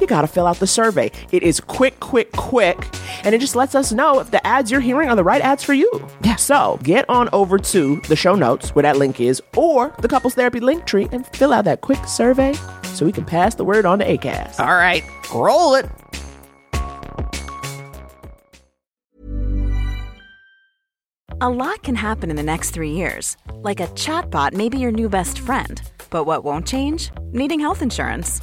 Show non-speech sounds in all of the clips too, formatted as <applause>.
you got to fill out the survey. It is quick, quick, quick. And it just lets us know if the ads you're hearing are the right ads for you. Yeah. So get on over to the show notes where that link is or the couples therapy link tree and fill out that quick survey so we can pass the word on to ACAST. All right, roll it. A lot can happen in the next three years. Like a chatbot may be your new best friend. But what won't change? Needing health insurance.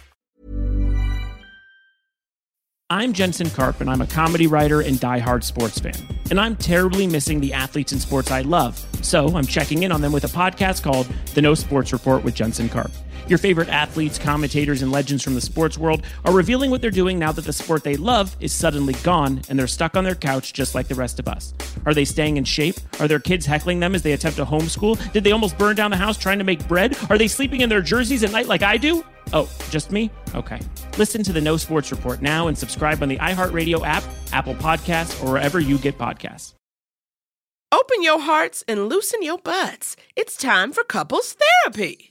I'm Jensen Karp, and I'm a comedy writer and diehard sports fan. And I'm terribly missing the athletes and sports I love. So I'm checking in on them with a podcast called The No Sports Report with Jensen Karp. Your favorite athletes, commentators, and legends from the sports world are revealing what they're doing now that the sport they love is suddenly gone and they're stuck on their couch just like the rest of us. Are they staying in shape? Are their kids heckling them as they attempt to homeschool? Did they almost burn down the house trying to make bread? Are they sleeping in their jerseys at night like I do? Oh, just me? Okay. Listen to the No Sports Report now and subscribe on the iHeartRadio app, Apple Podcasts, or wherever you get podcasts. Open your hearts and loosen your butts. It's time for couples therapy.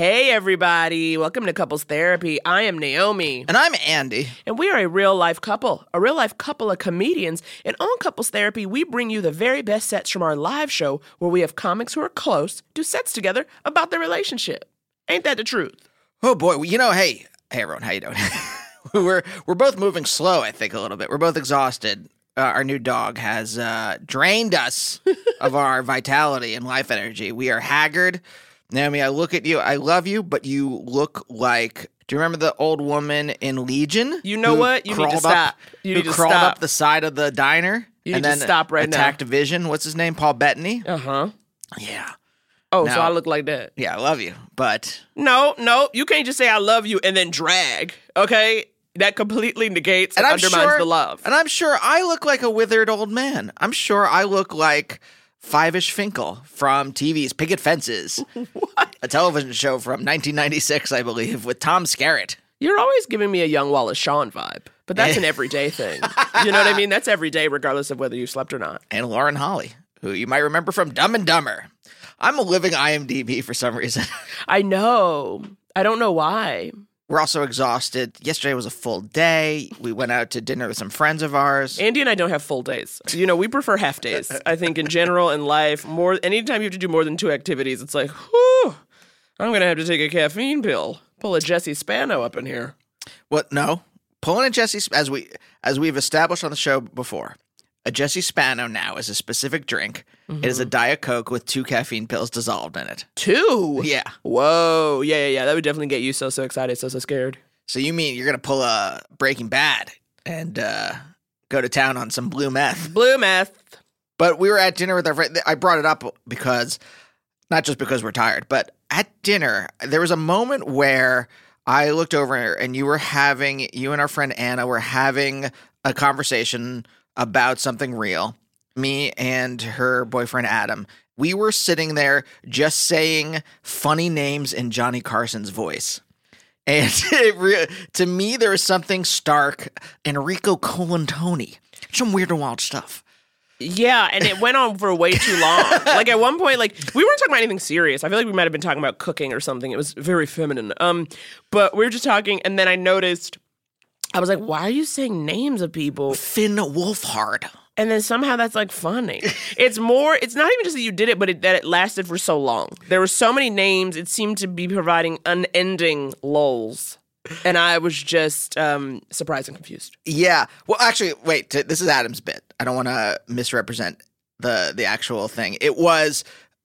Hey, everybody. Welcome to Couples Therapy. I am Naomi. And I'm Andy. And we are a real life couple, a real life couple of comedians. And on Couples Therapy, we bring you the very best sets from our live show where we have comics who are close do sets together about their relationship. Ain't that the truth? Oh boy, well, you know, hey, hey everyone, how you doing? <laughs> we're we're both moving slow, I think, a little bit. We're both exhausted. Uh, our new dog has uh, drained us <laughs> of our vitality and life energy. We are haggard. Naomi, I look at you. I love you, but you look like. Do you remember the old woman in Legion? You know what? You need to stop. Up, You need to crawled stop. up the side of the diner You and then stop right now. attacked Vision. What's his name? Paul Bettany. Uh huh. Yeah, Oh, so I look like that. yeah, I love you, but No, no, you can't just say I love you and then drag, okay? That completely negates and, and undermines sure, the love. And I'm sure I look like a withered old man. I'm sure I look like Fyvush Finkel from TV's Picket Fences, <laughs> a television show from 1996, I believe, with Tom Skerritt. You're always giving me a young Wallace Shawn vibe, but that's an <laughs> everyday thing. You know what I mean? That's every day, regardless of whether you slept or not. and Lauren Holly, who you might remember from Dumb and Dumber. I'm a living IMDb for some reason. <laughs> I know. I don't know why. We're also exhausted. Yesterday was a full day. We went out to dinner with some friends of ours. Andy and I don't have full days. You know, we prefer half days. I think in general in life, more anytime you have to do more than two activities, it's like, whew, I'm gonna have to take a caffeine pill. Pull a Jesse Spano up in here. What? No, pulling a Jesse, as we as we've established on the show before, A Jesse Spano now is a specific drink. It is a Diet Coke with two caffeine pills dissolved in it. Two. Yeah. Whoa. Yeah, yeah, yeah. That would definitely get you so so excited, so so scared. So you mean you're gonna pull a Breaking Bad and uh, go to town on some blue meth? Blue meth. But we were at dinner with our friend. I brought it up because, not just because we're tired, but at dinner, there was a moment where I looked over and you were having, you and our friend Anna were having a conversation about something real. Me and her boyfriend Adam. We were sitting there just saying funny names in Johnny Carson's voice. And <laughs> it re- to me, there was something stark. Enrico Colantoni. Some weird and wild stuff. Yeah, and it went on for way too long. <laughs> like at one point, like we weren't talking about anything serious. I feel like we might have been talking about cooking or something. It was very feminine. Um, but we were just talking, and then I noticed. I was like, "Why are you saying names of people?" Finn Wolfhard. And then somehow that's like funny. It's more. It's not even just that you did it, but it, that it lasted for so long. There were so many names. It seemed to be providing unending lulls, and I was just um, surprised and confused. Yeah. Well, actually, wait. T- this is Adam's bit. I don't want to misrepresent the the actual thing. It was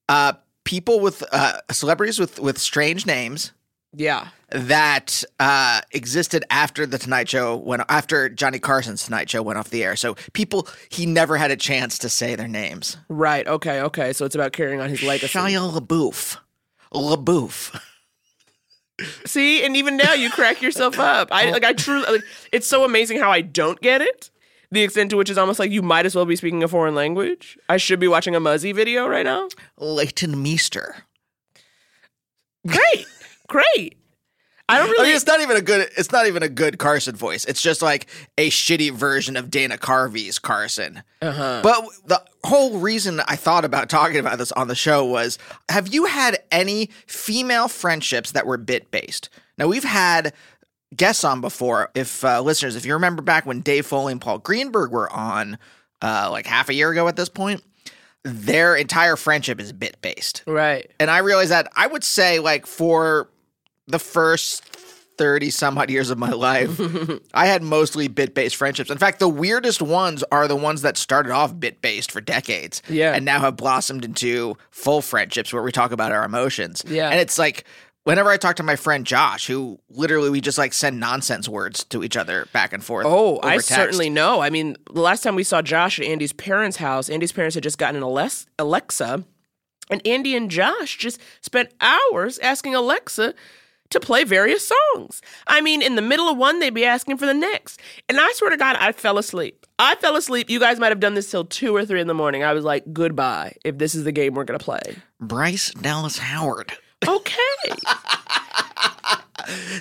uh, people with uh, celebrities with with strange names Yeah. that uh, existed after the Tonight Show went after Johnny Carson's Tonight Show went off the air. So people he never had a chance to say their names. Right. Okay. Okay. So it's about carrying on his legacy. Shia LaBeouf. LaBeouf. See, and even now you crack yourself up. I like I truly like it's so amazing how I don't get it. The extent to which is almost like you might as well be speaking a foreign language. I should be watching a Muzzy video right now. Leighton Meester. Great. Great. I don't I really mean, it's not even a good. It's not even a good Carson voice. It's just like a shitty version of Dana Carvey's Carson. Uh-huh. But the whole reason I thought about talking about this on the show was: Have you had any female friendships that were bit based? Now we've had guests on before. If uh, listeners, if you remember back when Dave Foley and Paul Greenberg were on, uh, like half a year ago at this point, their entire friendship is bit based. Right. And I realized that I would say, like, for the first 30 some odd years of my life, <laughs> I had mostly bit based friendships. In fact, the weirdest ones are the ones that started off bit based for decades Yeah. and now have blossomed into full friendships where we talk about our emotions. Yeah. And it's like, Whenever I talk to my friend Josh, who literally we just like send nonsense words to each other back and forth. Oh, I text. certainly know. I mean, the last time we saw Josh at Andy's parents' house, Andy's parents had just gotten an Alex- Alexa, and Andy and Josh just spent hours asking Alexa to play various songs. I mean, in the middle of one, they'd be asking for the next. And I swear to God, I fell asleep. I fell asleep. You guys might have done this till two or three in the morning. I was like, goodbye, if this is the game we're going to play. Bryce Dallas Howard. Okay. <laughs>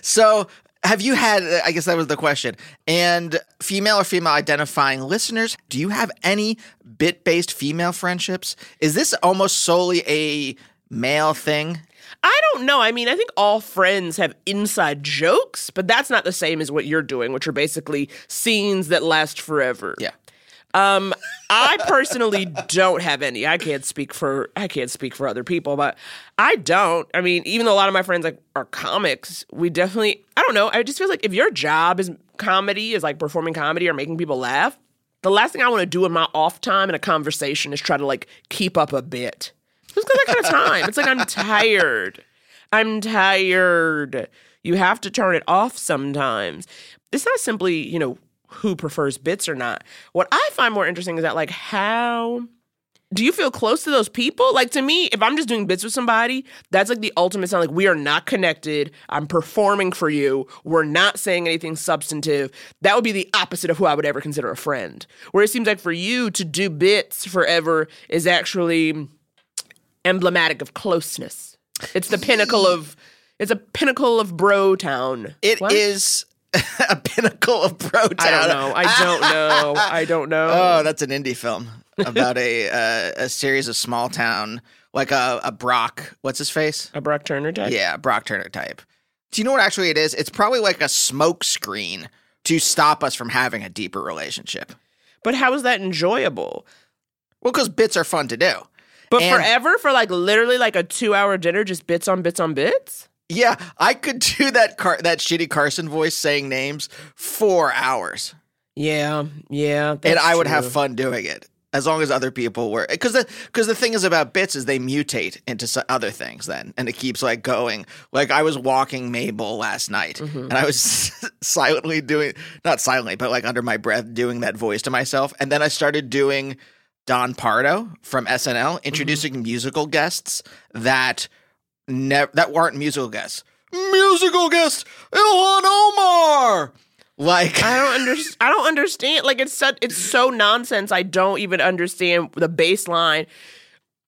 So, have you had, I guess that was the question, and female or female identifying listeners, do you have any bit based female friendships? Is this almost solely a male thing? I don't know. I mean, I think all friends have inside jokes, but that's not the same as what you're doing, which are basically scenes that last forever. Yeah. Um, I personally don't have any. I can't speak for I can't speak for other people, but I don't. I mean, even though a lot of my friends like are comics, we definitely I don't know. I just feel like if your job is comedy, is like performing comedy or making people laugh, the last thing I want to do in my off time in a conversation is try to like keep up a bit. Who's got that kind of time? It's like I'm tired. I'm tired. You have to turn it off sometimes. It's not simply, you know, who prefers bits or not. What I find more interesting is that, like, how do you feel close to those people? Like, to me, if I'm just doing bits with somebody, that's like the ultimate sign. Like, we are not connected. I'm performing for you. We're not saying anything substantive. That would be the opposite of who I would ever consider a friend. Where it seems like for you to do bits forever is actually emblematic of closeness. It's the pinnacle of. It's a pinnacle of bro town. It What? is <laughs> a pinnacle of bro town. I don't know. I don't <laughs> know. I don't know. Oh, that's an indie film about a <laughs> uh, a series of small town, like a, a Brock. What's his face? a Brock Turner type. Yeah, Brock Turner type. Do you know what actually it is? It's probably like a smoke screen to stop us from having a deeper relationship. But how is that enjoyable? Well, because bits are fun to do. But And- forever for like literally like a two hour dinner, just bits on bits on bits? Yeah, I could do that car- that shitty Carson voice saying names four hours. Yeah, yeah. and I would have fun doing it as long as other people were because the because the thing is about bits is they mutate into other things then and it keeps like going like I was walking Mabel last night Mm-hmm. and I was <laughs> silently doing not silently but like under my breath doing that voice to myself and then I started doing Don Pardo from SNL mm-hmm. introducing musical guests that never that weren't musical guests musical guest Ilhan Omar like I don't <laughs> understand. I don't understand. Like it's so, it's so nonsense. I don't even understand the baseline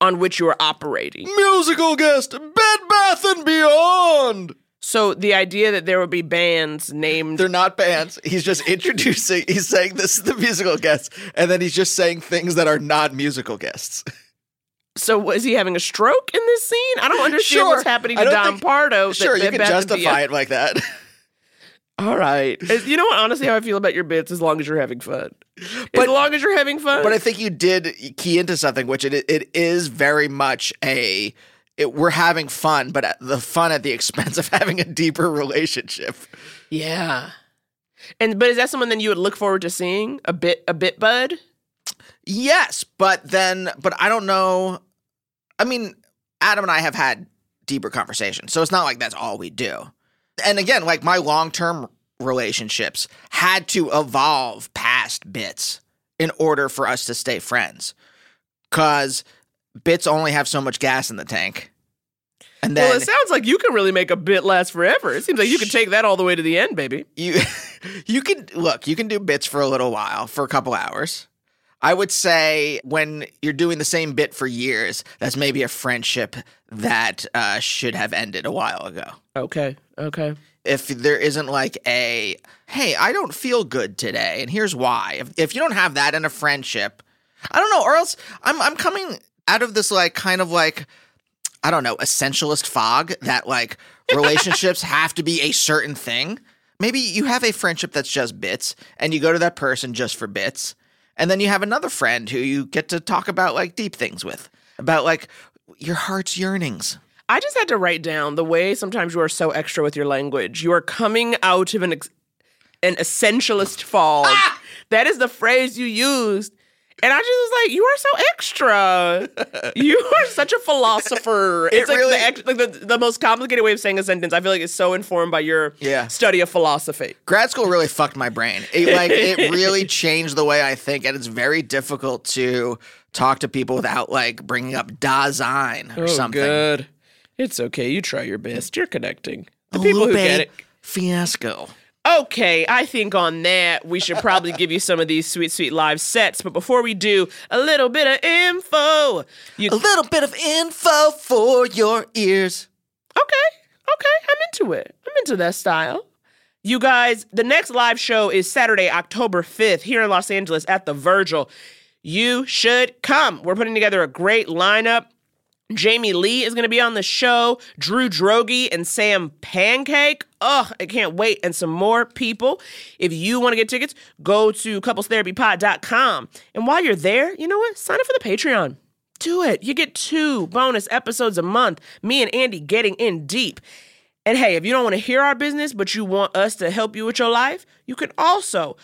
on which you are operating. musical guest Bed Bath and Beyond. So the idea that there would be bands named They're not bands. He's just introducing. He's saying this is the musical guest, and then he's just saying things that are not musical guests. So was he having a stroke in this scene? I don't understand Sure. what's happening to Don think- Pardo. that Sure, you Bed can justify it like that. <laughs> All right. Uh, you know what? Honestly, how I feel about your bits, as long as you're having fun. But- as long as you're having fun. but I think you did key into something, which it it is very much a. It, we're having fun, but the fun at the <laughs> expense of having a deeper relationship. yeah. And but is that someone then you would look forward to seeing a bit a bit bud? Yes, but then, but I don't know. I mean, Adam and I have had deeper conversations, so it's not like that's all we do. And again, like my long term relationships had to evolve past bits in order for us to stay friends, because bits only have so much gas in the tank. And then well, it sounds like you can really make a bit last forever. It seems like you can take that all the way to the end, baby. you <laughs> you can look you can do bits for a little while for a couple hours i would say when you're doing the same bit for years that's maybe a friendship that uh, should have ended a while ago Okay. Okay. if there isn't like a hey i don't feel good today and here's why if, if you don't have that in a friendship i don't know or else i'm i'm coming out of this like kind of like i don't know essentialist fog that like <laughs> relationships have to be a certain thing maybe you have a friendship that's just bits and you go to that person just for bits and then you have another friend who you get to talk about like deep things with about like your heart's yearnings I just had to write down the way sometimes you are so extra with your language. You are coming out of an ex- an essentialist fog. Ah! That is the phrase you used. And I just was like, you are so extra. you are such a philosopher. <laughs> it's like, really- the, ex- like the, the most complicated way of saying a sentence. I feel like it's so informed by your Yeah. study of philosophy. grad school really fucked my brain. It like it <laughs> really changed the way I think, and it's very difficult to talk to people without like bringing up Dasein or oh, something. Oh, good. It's okay. You try your best. You're connecting. The people who get it. Fiasco. Okay, I think on that we should probably give you some of these sweet, sweet live sets. But before we do, a little bit of info. You A little bit of info for your ears. okay? Okay, I'm into it. I'm into that style. You guys, the next live show is Saturday, October 5th here in Los Angeles at the Virgil. You should come. We're putting together a great lineup. Jamie Lee is going to be on the show. Drew Droege and Sam Pancake. Ugh, I can't wait. And some more people. If you want to get tickets, go to couplestherapypod.com. And while you're there, you know what? Sign up for the Patreon. Do it. You get two bonus episodes a month. Me and Andy getting in deep. And hey, if you don't want to hear our business, but you want us to help you with your life, you can also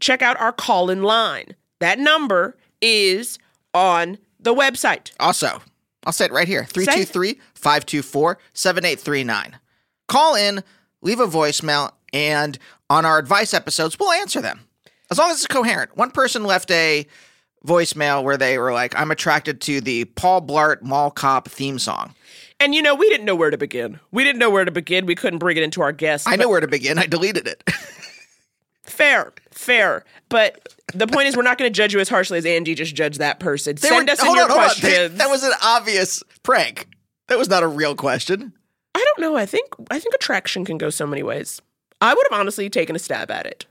check out our call in line. That number is on the website. Also, I'll say it right here 323 524 7839. Call in, leave a voicemail, and on our advice episodes, we'll answer them. As long as it's coherent. One person left a voicemail where they were like, I'm attracted to the Paul Blart Mall Cop theme song. And you know, we didn't know where to begin. We didn't know where to begin. We couldn't bring it into our guests. I know where to begin. I deleted it. <laughs> Fair, fair. But the point is, we're not going to judge you as harshly as Andy just judged that person. They Send were- us in your on, on. They- that was an obvious prank. That was not a real question. I don't know. I think I think attraction can go so many ways. I would have honestly taken a stab at it.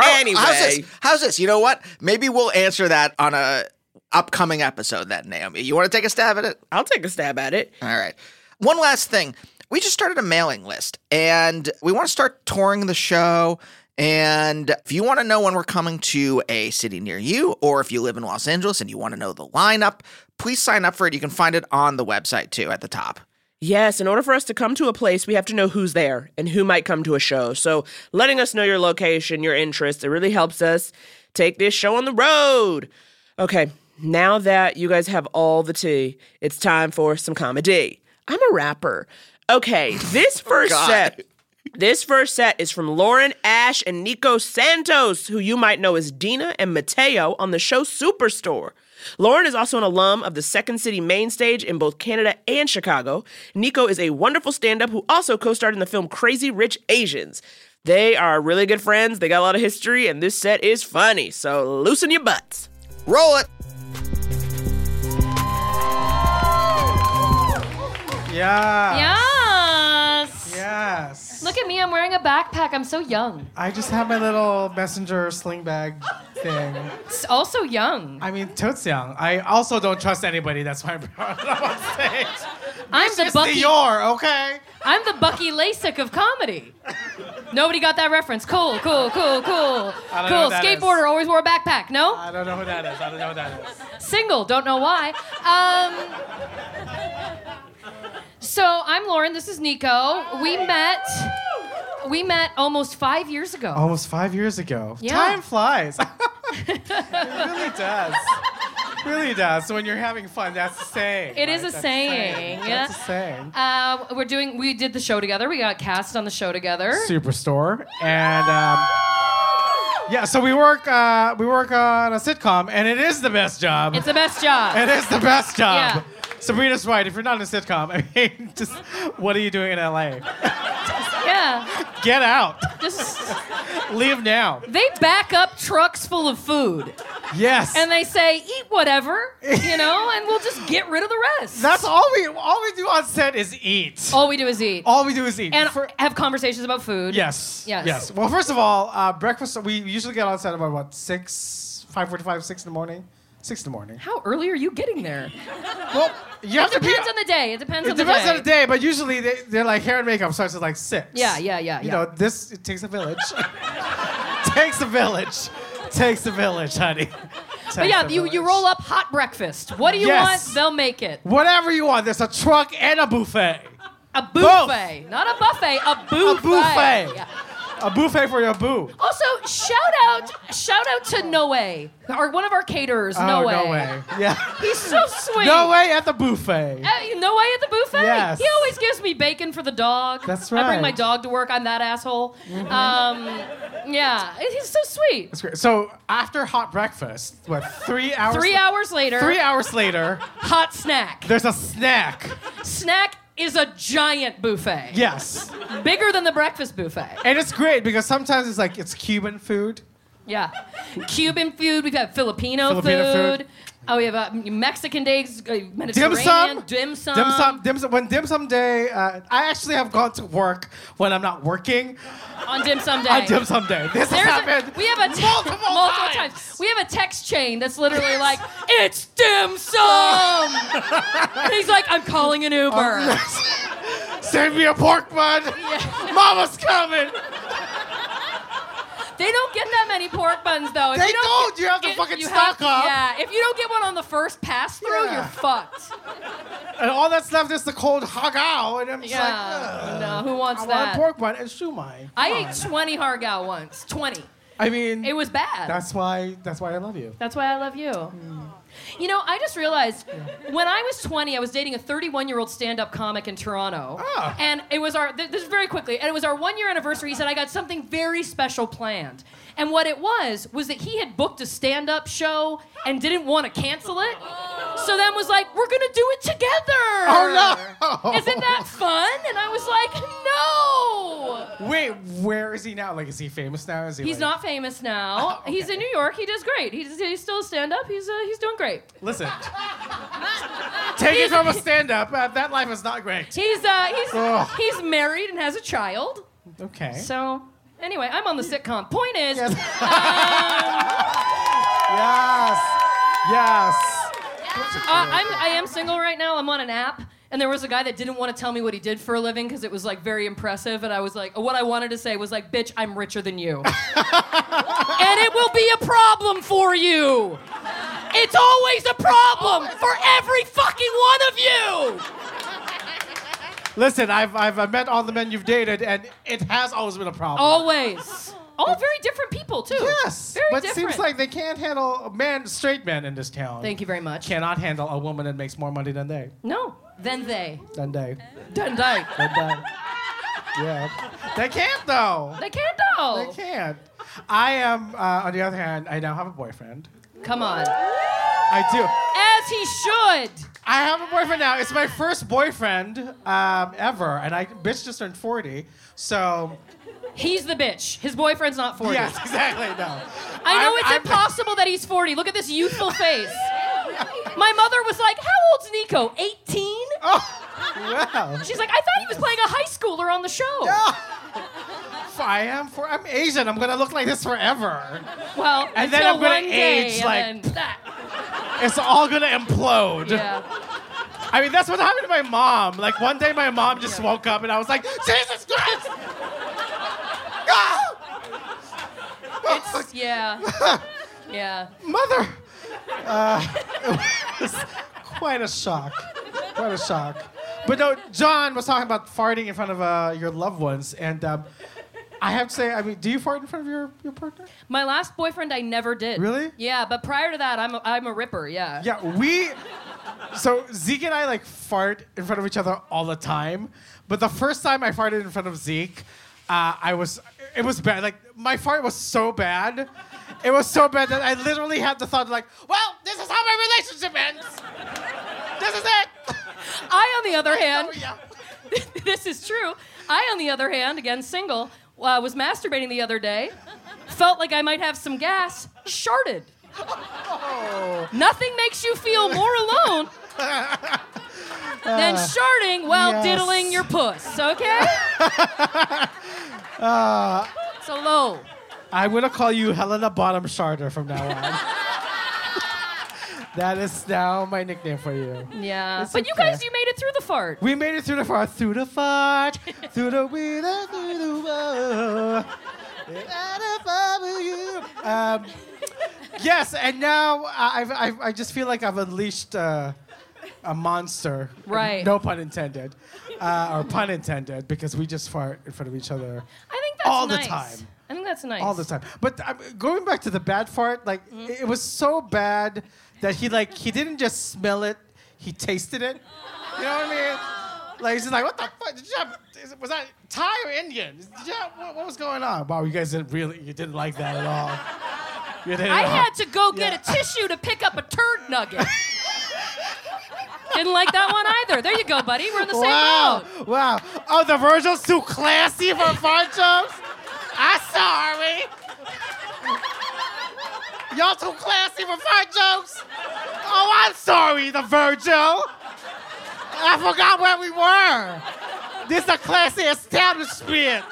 Oh, anyway, how's this? How's this? You know what? Maybe we'll answer that on a upcoming episode. Then Naomi, you want to take a stab at it? I'll take a stab at it. All right. One last thing. We just started a mailing list and we want to start touring the show. And if you want to know when we're coming to a city near you, or if you live in Los Angeles and you want to know the lineup, please sign up for it. You can find it on the website too at the top. Yes, in order for us to come to a place, we have to know who's there and who might come to a show. So, letting us know your location, your interests, it really helps us take this show on the road. Okay, now that you guys have all the tea, it's time for some comedy. I'm a rapper. Okay, <laughs> oh this first God. set. This first set is from Lauren Ash and Nico Santos, who you might know as Dina and Mateo on the show Superstore. Lauren is also an alum of the Second City main stage in both Canada and Chicago. Nico is a wonderful stand up who also co starred in the film Crazy Rich Asians. They are really good friends, they got a lot of history, and this set is funny, so loosen your butts. Roll it. Yeah. Yes. Yes. Look at me. I'm wearing a backpack. I'm so young. I just have my little messenger sling bag thing. It's also young. I mean, totes young. I also don't trust anybody. That's why I'm brought up on stage. I'm the It's Bucky. Dior, okay? I'm the Bucky Lasek of comedy. Nobody got that reference. Cool, cool, cool, cool. I don't Cool. what Skateboarder is. always wore a backpack. No? I don't know who that is. I don't know who that is. Single. Don't know why. Um. So I'm Lauren. This is Nico. We met. We met almost five years ago. Almost five years ago. Yeah. Time flies. <laughs> it really <laughs> does. Really does. So when you're having fun, that's the saying. It is right? a That's saying. That's a saying. Uh, we're doing. We did the show together. We got cast on the show together. Superstore, and um, yeah, so we work uh, we work on a sitcom, and it is the best job. It's the best job. it is the best job. Yeah. Sabrina's right. If you're not in a sitcom, <laughs> I mean, just what are you doing in LA? <laughs> yeah. Get out. Just Leave now. they back up trucks full of food Yes. and they say eat whatever, you know, and we'll just get rid of the rest. that's all we all we do on set is eat. all we do is eat All we do is eat. and For- have conversations about food. yes. Yes. Yes. Well, first of all, uh, breakfast. We usually get on set about what six, five forty-five, six in the morning. Six in the morning. How early are you getting there? Well, you have It to be. depends on the day. It depends It on the depends day. on the day, but usually they, they're like hair and makeup starts at like six. Yeah, yeah, yeah, You yeah. know, this it takes a village. <laughs> takes a village. Takes a village, honey. But yeah, you, you roll up hot breakfast. What do you Yes. want? They'll make it. Whatever you want. There's a truck and a buffet. A buffet, not a buffet. A buffet. A buffet. A buffet for your boo. Also, shout out, shout out to Noe, or one of our caterers, Oh, Noe. no way. Yeah. He's so sweet. no way at the buffet. Uh, no way at the buffet. Yes. He always gives me bacon for the dog. That's right. I bring. Mm-hmm. my dog to work. I'm that asshole. Um, yeah, he's so sweet. That's great. So after hot breakfast, what, three hours? Three hours later, Three hours later, hot snack. there's a snack. Snack is a giant buffet. Yes. Bigger than the breakfast buffet. And it's great because sometimes it's like it's Cuban food. Yeah. Cuban food. We've had Filipino, Filipino food. food. Oh, we have uh, Mexican days, uh, Dim Mediterranean, sum, dim sum. dim sum, dim sum. When dim sum day, uh, I actually have gone to work when I'm not working on dim sum day. on dim sum day. This has There's a- happened. we have a te- multiple multiple times. times. We have a text chain that's literally like, "It's dim sum," and <laughs> he's like, "I'm calling an Uber." <laughs> Send me a pork bun. Mama's coming. They don't get that many pork buns though. If They you don't. don't. You have to fucking stock have- up. Yeah. If you don't get one on the first pass through, Yeah. you're fucked. And all that's left is the cold hagao, and I'm just Yeah. like, Ugh. No, who wants I that? want a pork bun and shumai. I Come ate on. 20 hargao once. 20. I mean, It was bad. That's why. That's why I love you. That's why I love you. Mm. You know, I just realized when I was 20, I was dating a 31 year old stand up comic in Toronto. Ah. And it was our, th- this is very quickly, and it was our one year anniversary. He said, I got something very special planned. And what it was, was that he had booked a stand up show and didn't want to cancel it. So then was like, we're to do it together. Oh no! Isn't that fun? And I was like, no. Wait, where is he now? Like, is he famous now? Is he? He's like- not famous now. Oh, He's in New York. He does great. He's, he's still a stand up. He's, uh, he's doing great. Listen. Take it from a stand-up. Uh, that life is not great. He's uh, he's Ugh. he's married and has a child. Okay. So anyway, I'm on the sitcom. Point is, Yes. um, <laughs> yes. Yes. Uh, I'm I am single right now. I'm on an app. And there was a guy that didn't want to tell me what he did for a living because it was like very impressive. And I was like, what I wanted to say was like, bitch, I'm richer than you. <laughs> and it will be a problem for you. It's always a problem for every fucking one of you. Listen, I've, I've I've met all the men you've dated, and it has always been a problem. Always. All very different people too. Yes, Very different. but different. seems like they can't handle men, straight men in this town. Thank you very much. Cannot handle a woman that makes more money than they. No. Then they. Than they. Then they. Than they. Yeah. They can't though. They can't though. They can't. I am. Uh, on the other hand, I now have a boyfriend. Come on. I do. As he should. I have a boyfriend now. It's my first boyfriend um, ever, and I bitch just turned forty. So He's the bitch. His boyfriend's not 40. yes, exactly. No. I know I'm- it's I'm- impossible that he's 40. Look at this youthful face. My mother was like, How old's Nico? 18? Oh, Wow. She's like, I thought he was playing a high schooler on the show. I am for. I'm Asian. I'm gonna look like this forever. Well, And then I'm gonna age like- It's all gonna implode. Yeah. I mean, that's what happened to my mom. Like one day, my mom just woke up, and I was like, Jesus Christ! <laughs> It's, yeah. Yeah. Mother! Uh, it was quite a shock. Quite a shock. But no, John was talking about farting in front of uh, your loved ones, and um, I have to say, I mean, do you fart in front of your, your partner? My last boyfriend, I never did. Really? Yeah, but prior to that, I'm a, I'm a ripper, yeah. Yeah, we. So Zeke and I like fart in front of each other all the time. But the first time I farted in front of Zeke, uh, I was. It was bad. Like my fart was so bad. It was so bad that I literally had the thought like, well, this is how my relationship ends. This is it. I, on the other hand, <laughs> Oh, yeah. <laughs> this is true. I, on the other hand, again single, uh, was masturbating the other day, felt like I might have some gas, sharted. <laughs> Nothing makes you feel more alone than sharding while yes. diddling your puss, okay? it's a low. I'm gonna call you Helena Bottom Sharder from now on. that is now my nickname for you. Yeah. It's but you guys, you made it through the fart. We made it through the fart, through the fart, through the winter, through the I you. Um, yes, and now I, I've, I've, I just feel like I've unleashed uh, a monster. Right. No pun intended, uh, or pun intended, because we just fart in front of each other I think that's all nice. the time. I think that's nice. all the time. But um, going back to the bad fart, like Mm-hmm. it, was so bad that he like he didn't just smell it, he tasted it. You know what I mean? <laughs> Like he's just like, what the fuck? Did you have, is was that Thai or Indian? You have, what, what was going on? Wow, you guys didn't really, you didn't like that at all. I all. had to go get a tissue to pick up a turd nugget. <laughs> Didn't like that one either. There you go, buddy. We're in the same Wow, boat. wow. Oh, the Virgil's too classy for fart jokes? I'm sorry. Y'all too classy for fart jokes? Oh, I'm sorry, the Virgil. I forgot where we were. This is a classy establishment.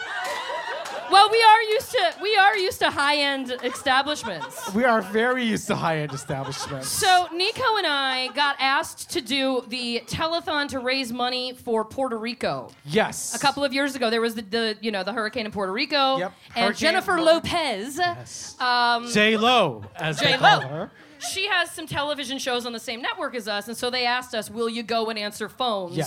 Well, we are used to we are used to high-end establishments. We are very used to high-end establishments. So Nico and I got asked to do the telethon to raise money for Puerto Rico. yes. A couple of years ago, there was the, the you know the hurricane in Puerto Rico, Yep. and Hurricane Jennifer Lo- Lopez. Um, J Lo, as they J call her. She has some television shows on the same network as us, and so they asked us, "Will you go and answer phones?" Yeah.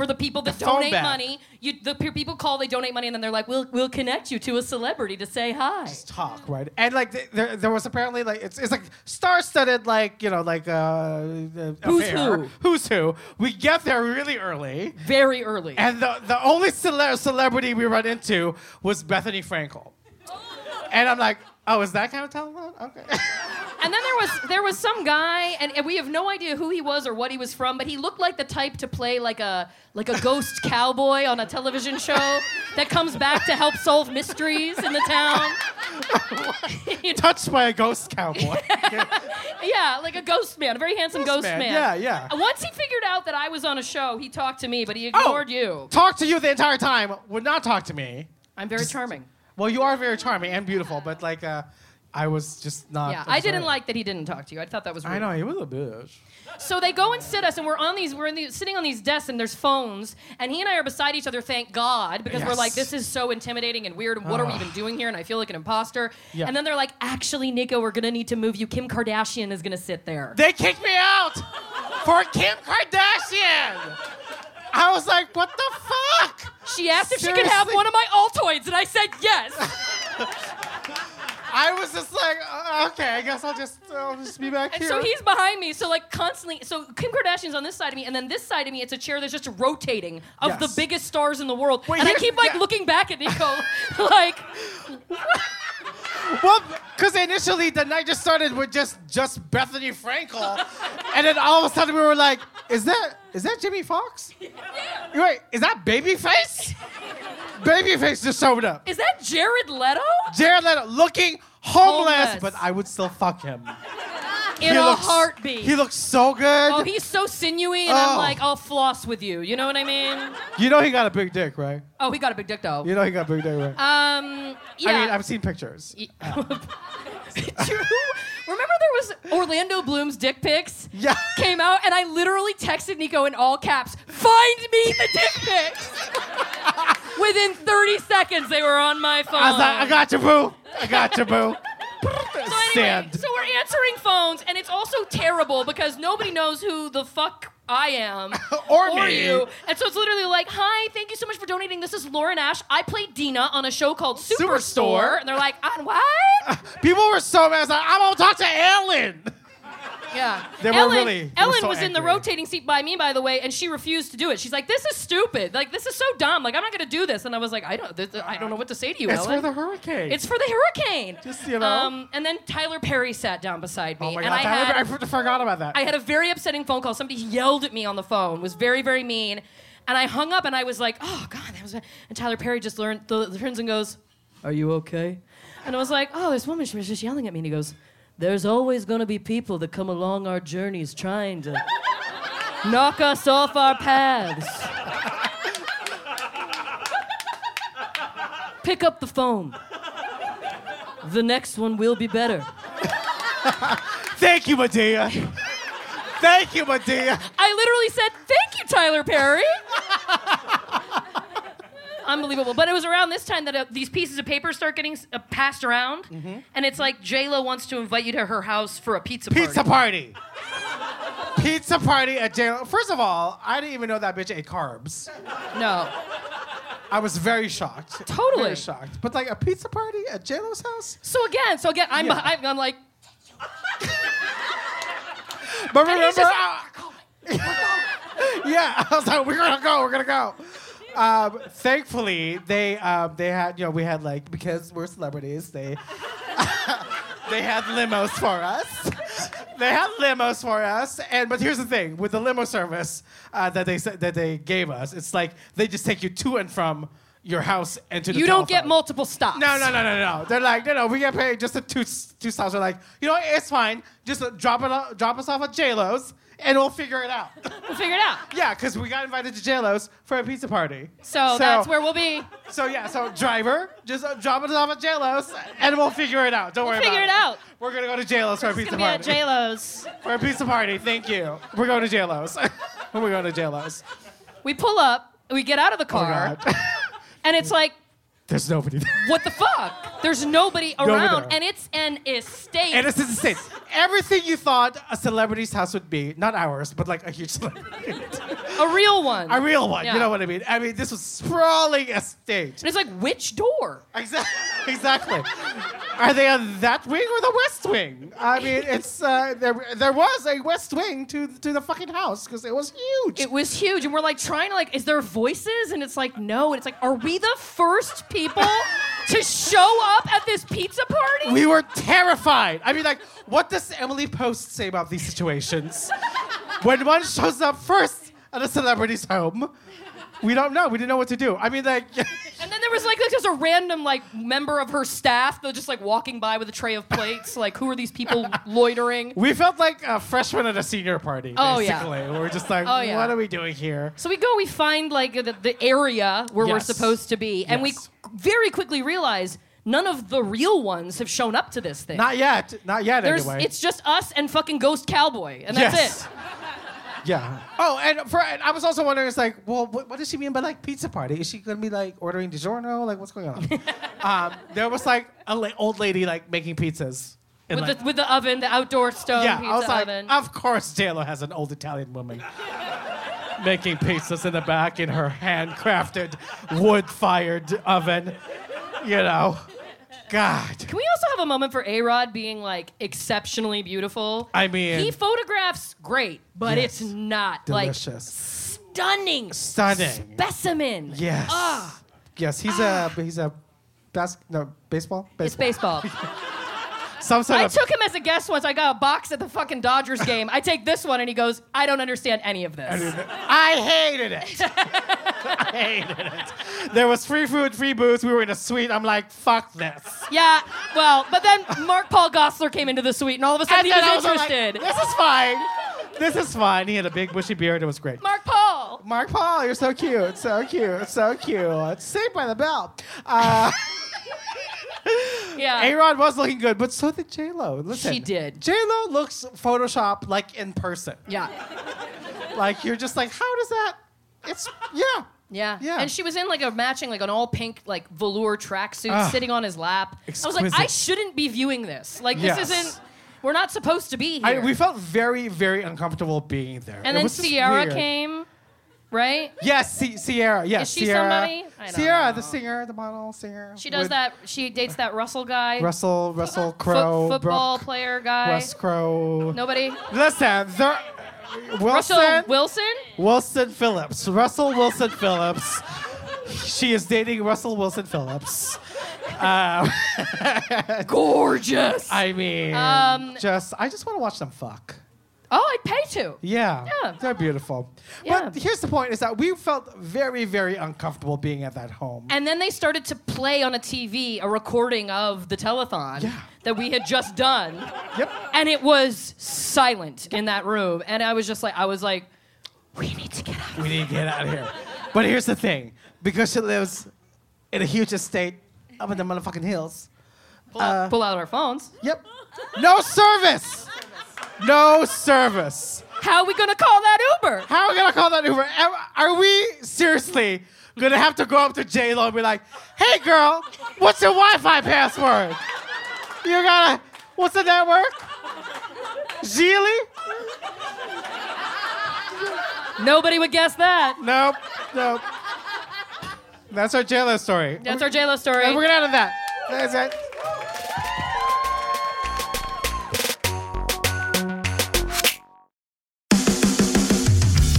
For the people that The donate money, you, the pe- people call, they donate money, and then they're like, "We'll we'll connect you to a celebrity to say hi." Just talk, right? And like th- there, there was apparently like it's, it's like star-studded, like you know, like uh, uh, Who's affair. who? Who's who? We get there really early, Very early. and the the only cele- celebrity we run into was Bethenny Frankel, and I'm like, oh, is that kind of telethon? Okay. <laughs> And then there was there was some guy, and, and we have no idea who he was or what he was from, but he looked like the type to play like a like a ghost <laughs> cowboy on a television show that comes back to help solve mysteries in the town. You <laughs> know, Touched by a ghost cowboy. yeah, like a ghost man, a very handsome ghost, man, man. yeah, yeah. And Once he figured out that I was on a show, he talked to me, but he Oh. ignored you. Talked to you the entire time. Would not talk to me. I'm very charming. Well, you are very charming and beautiful, but like, uh, I was just not. Yeah, I didn't observant. like that he didn't talk to you. I thought that was rude. I know he was a bitch. So they go and sit us, and we're on these, we're in these, sitting on these desks, and there's phones, and he and I are beside each other. Thank God, because we're like, this is so intimidating and weird. And what are we even doing here? And I feel like an imposter. Yeah. And then they're like, actually, Nico, we're gonna need to move you. Kim Kardashian is gonna sit there. They kicked me out for Kim Kardashian. I was like, what the fuck? She asked if she could have one of my Altoids, and I said yes. I was just like, uh, okay, I guess I'll just, I'll just be back And here. so he's behind me, so like constantly. So Kim Kardashian's on this side of me, and then this side of me, it's a chair that's just rotating of the biggest stars in the world. Wait, and I here's- keep like yeah. looking back at Nico, <laughs> like, Well, because initially the night just started with just just Bethenny Frankel, and then all of a sudden we were like, "Is that is that Jimmy Fox? Wait, is that Babyface? Babyface just showed up. is that Jared Leto? Jared Leto looking homeless, Homeless. but I would still fuck him. In He a looks- heartbeat. He looks so good. oh, he's so sinewy, and I'm Oh. like, I'll floss with you. You know what I mean? you know he got a big dick, right? Oh, he got a big dick though. You know he got a big dick, right? Um, yeah. I mean, I've seen pictures. True. <laughs> <laughs> Remember there was Orlando Bloom's dick pics? Yeah. Came out and I literally texted Nico in all caps, find me the dick pics. Within 30 seconds they were on my phone. I was like, I got you, boo. I got you, boo. So anyway, Sand. so we're answering phones and it's also terrible because nobody knows who the fuck I am <laughs> Or me. you. And so it's literally like, "Hi, thank you so much for donating. This is Lauren Ash. I play Dina on a show called Superstore." Superstore. And they're like, "On what?" <laughs> People were so mad. I was like, I'm gonna talk to Ellen. Yeah. They were Ellen, really- Ellen so was in the rotating seat by me, by the way, and she refused to do it. She's like, "This is stupid. Like, this is so dumb. Like, I'm not gonna do this." And I was like, "I don't. This, I don't know what to say to you, It's Ellen. for the hurricane. It's for the hurricane." Just, you know. Um, and then Tyler Perry sat down beside me, oh my and god, I Tyler, had I forgot about that. I had a very upsetting phone call. Somebody yelled at me on the phone, was very, very mean. And I hung up and I was like, oh, God, that was. bad." And Tyler Perry just learned, turns and goes, Are you okay? And I was like, Oh, this woman, she was just yelling at me. And he goes, There's always going to be people that come along our journeys trying to knock us off our paths. Pick up the phone. The next one will be better. Thank you, Madea. Thank you, Madea. I literally said, "Thank you, Tyler Perry." Unbelievable. But it was around this time that uh, these pieces of paper start getting uh, passed around, and it's like J Lo wants to invite you to her house for a pizza party. Pizza party. Pizza party at jail. First of all, I didn't even know that bitch ate carbs. No. I was very shocked. Totally. Very shocked. But like a pizza party at JLo's house? So again, so again, I'm Yeah. behind, I'm like, But remember, he's just I- <laughs> yeah, I was like, we're gonna go, we're gonna go. Um, thankfully, they um, they had you know we had like because we're celebrities, they <laughs> they had limos for us. they had limos for us, and but here's the thing: with the limo service uh, that they said that they gave us, it's like they just take you to and from your house and to the you don't get multiple stops. No, no, no, no, no. They're like, no, no, we get paid just the two two stops. They're like, you know, what, it's fine. Just drop it, off, drop us off at JLo's, and we'll figure it out. <laughs> We'll figure it out. <laughs> yeah, because we got invited to JLo's for a pizza party. So, that's where we'll be. So yeah, so driver, just uh, drop it off at JLo's, and we'll figure it out. Don't worry We'll figure about it out. We're gonna go to JLo's for a pizza Gonna be at party. J Lo's. <laughs> for a pizza party. Thank you. We're going to JLo's. We're going to JLo's. We pull up, we get out of the Oh car, God. and it's like, There's nobody there. <laughs> what the fuck? There's nobody Nobody around, there. and it's an estate. And it's the same. Everything you thought a celebrity's house would be, not ours, but like a huge celebrity. a real one. a real one. Yeah. You know what I mean? I mean, this was sprawling estate. And it's like, which door? Exactly. <laughs> Exactly. Are they on that wing or the west wing? I mean, it's uh, there. There was a west wing to to the fucking house because it was huge. It was huge, and we're like trying to like, is there voices? And it's like, no. And it's like, are we the first people to show up at this pizza party? we were terrified. I mean, like, what does Emily Post say about these situations? when one shows up first at a celebrity's home, we don't know. We didn't know what to do. I mean, like. <laughs> And then there was like, like just a random like member of her staff that just like walking by with a tray of plates. Like, who are these people <laughs> loitering? We felt like a freshman at a senior party. Oh, yeah. We're just like, Oh, yeah. what are we doing here? So we go, we find like the, the area where we're supposed to be, and Yes. we very quickly realize none of the real ones have shown up to this thing. Not yet. Not yet, There's, anyway. it's just us and fucking Ghost Cowboy, and that's Yes. it. Yeah. Oh, and for and I was also wondering, it's like, well, what, what does she mean by like pizza party? Is she gonna be like ordering DiGiorno? Like, what's going on? <laughs> um, there was like an la- old lady like making pizzas. in, With like- the with the oven, the outdoor stone yeah, pizza I was like, oven. of course, JLo has an old Italian woman <laughs> making pizzas in the back in her handcrafted wood-fired oven. You know, God. Can we also have a moment for A Rod being like exceptionally beautiful? I mean- he photographs great, but Yes. it's not Delicious. like stunning, Stunning. specimen. Yes. Ah, Yes, he's a he's a bas- no baseball. it's baseball. <laughs> Some sort I of took him as a guest once. I got a box at the fucking Dodgers game. I take this one, and he goes, "I don't understand any of this." I hated it. <laughs> I hated it. There was free food, free booze. We were in a suite. I'm like, fuck this. Yeah, well, but then Mark Paul Gosselaar came into the suite, and all of a sudden And he then I was was like, interested. this is fine. This is fine. He had a big bushy beard. It was great. Mark Paul. Mark Paul, you're so cute, so cute, so cute. Saved by the Bell. Uh, <laughs> Yeah. A Rod was looking good, but so did J Lo. Listen, She did. J Lo looks Photoshop like in person. yeah. Like you're just like, how does that? It's yeah. Yeah. Yeah. And she was in like a matching, like an all pink, like velour tracksuit Ah. sitting on his lap. I was like, I shouldn't be viewing this. Like, Yes. this isn't, we're not supposed to be I, here. we felt very, very uncomfortable being there. and It then was Ciara came, right? Yes, Si- Ciara. Yes, Is she Ciara. somebody? I don't Ciara, know. the singer, the model, singer. She does with that. She dates that Russell guy. Russell, Russell Fo- Crowe, football Brooke, player guy. Wes Crowe. Nobody. Listen, there, Wilson, Russell Wilson. Wilson Phillips, Russell Wilson Phillips. She is dating Russell Wilson Phillips. <laughs> Gorgeous. I mean, Um, just I just want to watch them fuck. Oh, I'd pay to. Yeah, Yeah. they're beautiful. Yeah. But here's the point: is that we felt very, very uncomfortable being at that home. And then they started to play on a TV a recording of the telethon Yeah. that we had just done. yep. And it was silent in that room. And I was just like, I was like, we need to get out. We need to get out of here. But here's the thing: because she lives in a huge estate up in the motherfucking hills. Pull, out, uh, pull out our phones. Yep. No service. No service. How are we gonna call that Uber? How are we gonna call that Uber? Are we seriously gonna have to go up to J Lo and be like, "Hey, girl, what's your Wi-Fi password? You gotta, what's the network? Geely? Nobody would guess that. Nope, nope. That's our J Lo story. That's our JLo story. And we're gonna end that. That's it.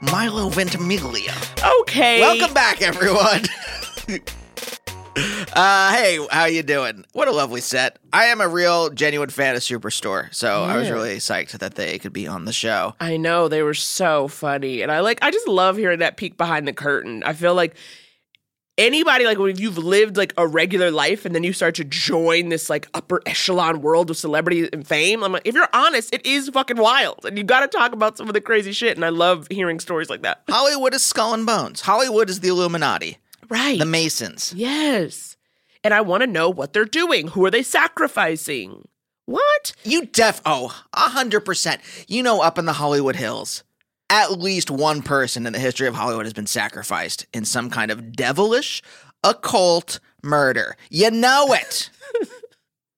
Milo Ventimiglia. Okay. Welcome back, everyone. <laughs> Uh, hey, how you doing? What a lovely set. I am a real, genuine fan of Superstore, so I was Yeah. really psyched that they could be on the show. I know they were so funny, and I like. I just love hearing that peek behind the curtain. I feel like anybody like when you've lived like a regular life and then you start to join this like upper echelon world of celebrity and fame. I'm like, if you're honest, it is fucking wild, and you got to talk about some of the crazy shit. And I love hearing stories like that. Hollywood is skull and bones. Hollywood is the Illuminati. Right. The Masons. Yes, and I want to know what they're doing. Who are they sacrificing? What? You def oh, a hundred percent. You know, up in the Hollywood Hills, at least one person in the history of Hollywood has been sacrificed in some kind of devilish, occult murder. You know it.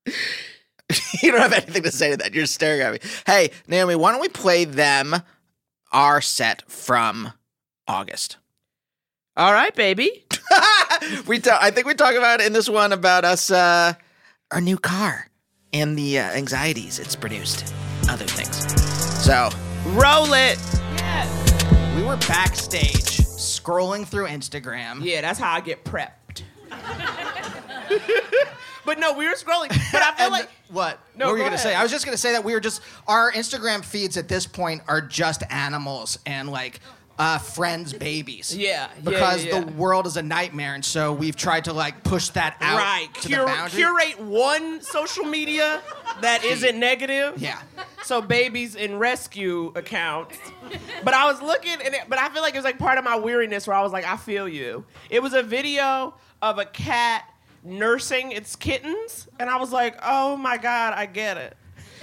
<laughs> you don't have anything to say to that. You're staring at me. Hey, Naomi, why don't we play them our set from August? All right, baby. <laughs> we ta- I think we talk about in this one about us uh our new car and the uh, anxieties it's produced, other things. So, roll it. We were backstage scrolling through Instagram. Yeah, that's how I get prepped. <laughs> but no, we were scrolling. But I feel like what? No, what were you go gonna say? I was just gonna say that we were just our Instagram feeds at this point are just animals and like uh, friends' babies. Yeah, yeah, because yeah, the world is a nightmare, and so we've tried to like push that out right, to Cur- the boundary. curate one social media that isn't negative. Yeah. So babies in rescue accounts. But I was looking, and it, but I feel like it was like part of my weariness where I was like, I feel you. It was a video of a cat nursing its kittens, and I was like, oh my god, I get it.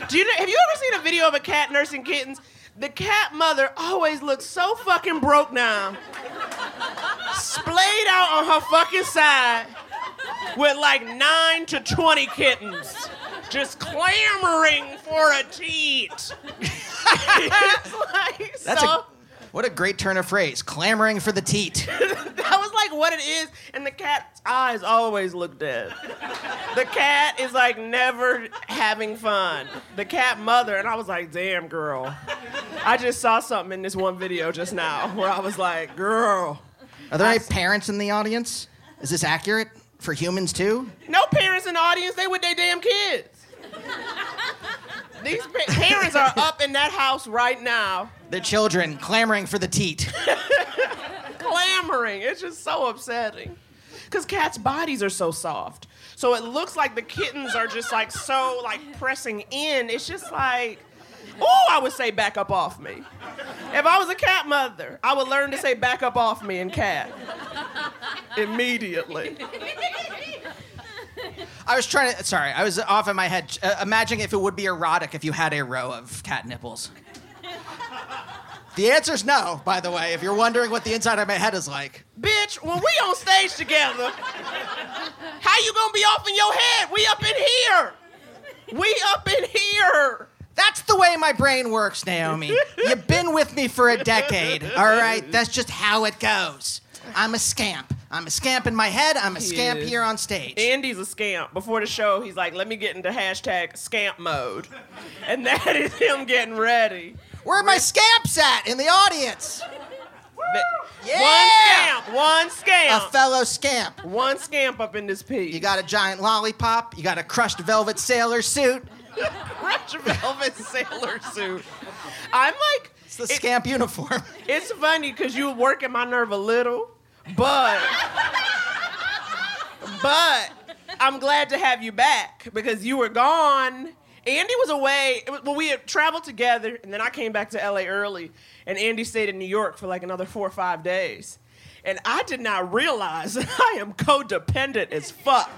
Do you know, have you ever seen a video of a cat nursing kittens? The cat mother always looks so fucking broke now, splayed out on her fucking side with like nine to 20 kittens just clamoring for a teat. <laughs> like That's so, a what a great turn of phrase. Clamoring for the teat. <laughs> that was like what it is, and the cat's eyes always look dead. The cat is like never having fun. The cat mother, and I was like, damn girl. I just saw something in this one video just now where I was like, girl. Are there any parents in the audience? Is this accurate for humans too? No parents in the audience, they with their damn kids. These pa- parents are up in that house right now, Their children clamoring for the teat. <laughs> clamoring. It's just so upsetting. Because cats' bodies are so soft. So it looks like the kittens are just like so like pressing in. It's just like, oh, I would say back up off me. If I was a cat mother, I would learn to say back up off me in cat. <laughs> Immediately. I was trying to. Sorry, I was off in my head. Uh, imagining if it would be erotic if you had a row of cat nipples. The answer's no, by the way, if you're wondering what the inside of my head is like. Bitch, when we on stage together, how you gonna be off in your head? We up in here. We up in here. That's the way my brain works, Naomi. You've been with me for a decade, all right? That's just how it goes. I'm a scamp. I'm a scamp in my head. I'm a scamp here on stage. Andy's a scamp. Before the show, he's like, let me get into hashtag scamp mode. And that is him getting ready. Where are my scamps at in the audience? Yeah! One scamp, one scamp. A fellow scamp. One scamp up in this piece. You got a giant lollipop. You got a crushed velvet sailor suit. Crushed velvet sailor suit. I'm like, It's the scamp uniform. <laughs> it's funny because you were working my nerve a little, but, but I'm glad to have you back because you were gone. Andy was away. Was, well, we had traveled together, and then I came back to LA early, and Andy stayed in New York for like another four or five days. And I did not realize that <laughs> I am codependent as fuck.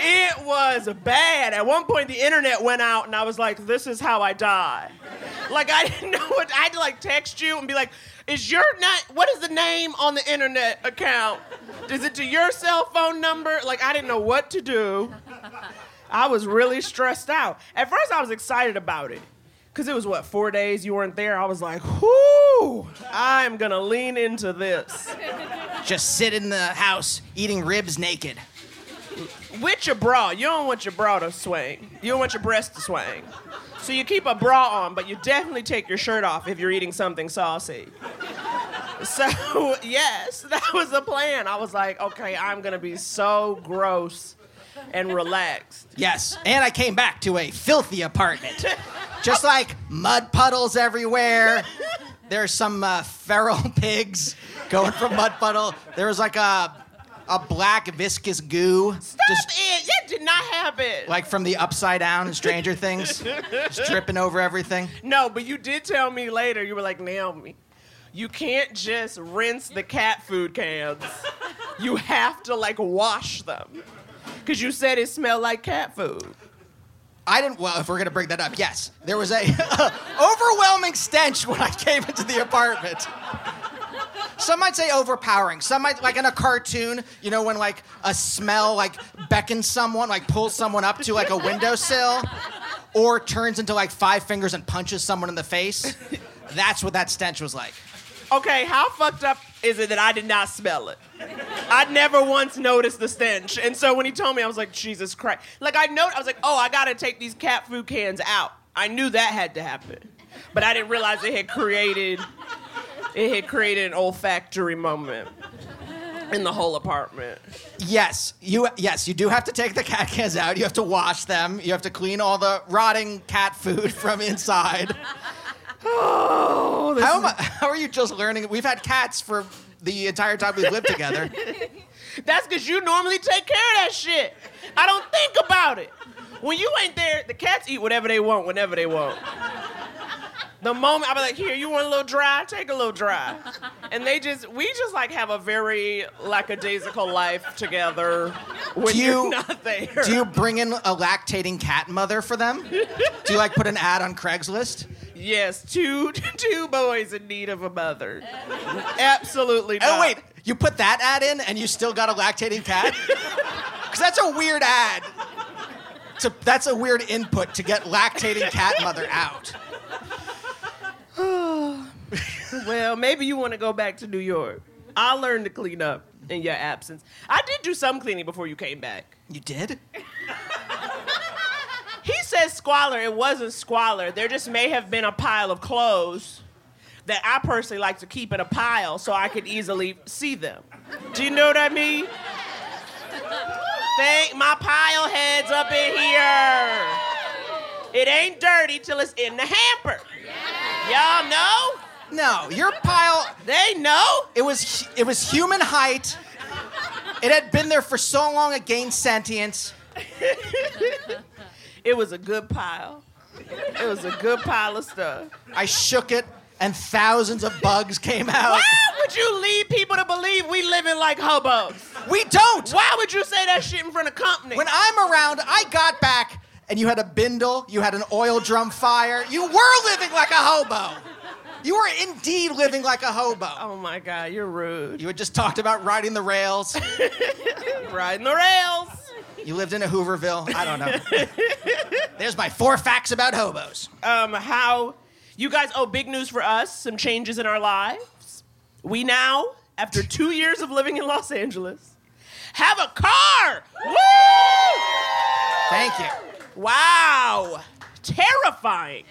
It was bad. At one point, the internet went out, and I was like, "This is how I die." Like I <laughs> didn't know what. I had to like text you and be like, "Is your name? What is the name on the internet account? Is it to your cell phone number?" Like I didn't know what to do. I was really stressed out. At first, I was excited about it. Cause it was what four days you weren't there. I was like, "Whoo! I'm gonna lean into this." Just sit in the house eating ribs naked. with your bra. You don't want your bra to swing. You don't want your breast to swing. So you keep a bra on, but you definitely take your shirt off if you're eating something saucy. So, <laughs> yes, that was the plan. I was like, okay, I'm to be so gross and relaxed. Yes, and I came back to a filthy apartment. Just like mud puddles everywhere. There's some uh, feral <laughs> pigs going from mud puddle. There was like a a black viscous goo, Stop it. That did not happen. like from the upside down Stranger Things, just dripping over everything. No, but you did tell me later, you were like, Naomi, you can't just rinse the cat food cans. You have to like wash them. Because you said it smelled like cat food. I didn't. Well, if we're gonna bring that up, yes, there was a <laughs> overwhelming stench when I came into the apartment. Some might say overpowering. Some might, like in a cartoon, you know, when like a smell like beckons someone, like pulls someone up to like a windowsill, or turns into like five fingers and punches someone in the face. That's what that stench was like. Okay, how fucked up is it that I did not smell it? I never once noticed the stench. And so when he told me, I was like, Jesus Christ. Like, I know, I was like, oh, I gotta take these cat food cans out. I knew that had to happen. But I didn't realize it had created, it had created an olfactory moment in the whole apartment. Yes, you yes, you do have to take the cat cans out. You have to wash them. You have to clean all the rotting cat food from inside. <laughs> Oh, how, I, how are you just learning? We've had cats for the entire time we've lived together. <laughs> That's because you normally take care of that shit. I don't think about it. When you ain't there, the cats eat whatever they want whenever they want. The moment I'll be like, here, you want a little dry? Take a little dry. And they just, we just like have a very lackadaisical life together when Do you- are not there. Do you bring in a lactating cat mother for them? Do you like put an ad on Craigslist? Yes, two <laughs> two boys in need of a mother. <laughs> Absolutely oh, not. Oh wait, you put that ad in and you still got a lactating cat? <laughs> Because that's a weird ad. So that's a weird input to get lactating cat mother out. <sighs> well, maybe you want to go back to New York. I'll learn to clean up in your absence. I did do some cleaning before you came back. You did? He says squalor. It wasn't squalor. There just may have been a pile of clothes that I personally like to keep in a pile so I could easily see them. Do you know what I mean? Thank my pile heads up in here. It ain't dirty till it's in the hamper. Y'all know? No, your pile. They know. It was it was human height. It had been there for so long it gained sentience. <laughs> It was a good pile. It was a good pile of stuff. I shook it and thousands of bugs came out. Why would you lead people to believe we living like hobos? We don't. Why would you say that shit in front of company? When I'm around, I got back and you had a bindle, you had an oil drum fire. You were living like a hobo. You were indeed living like a hobo. Oh my God, you're rude. You had just talked about riding the rails. <laughs> Riding the rails. You lived in a Hooverville. I don't know. <laughs> There's my four facts about hobos. Um, how you guys? Oh, big news for us. Some changes in our lives. We now, after two years of living in Los Angeles, have a car. Woo! Thank you. Wow. Terrifying.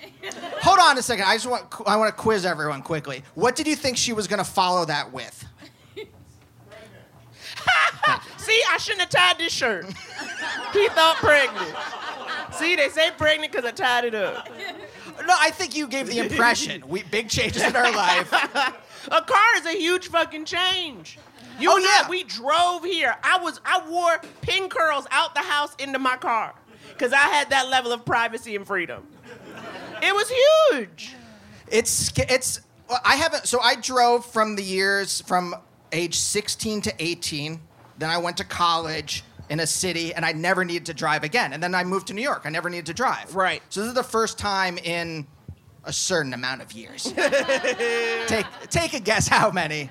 Hold on a second. I just want I want to quiz everyone quickly. What did you think she was going to follow that with? <laughs> See, I shouldn't have tied this shirt. He thought pregnant. See, they say pregnant because I tied it up. No, I think you gave the impression. We big changes in our life. <laughs> A car is a huge fucking change. You Oh, yeah. I, we drove here. I was I wore pin curls out the house into my car because I had that level of privacy and freedom. It was huge. It's it's I haven't so I drove from the years from age 16 to 18. Then I went to college in a city and I never needed to drive again. And then I moved to New York. I never needed to drive. Right. So this is the first time in a certain amount of years. <laughs> take take a guess how many.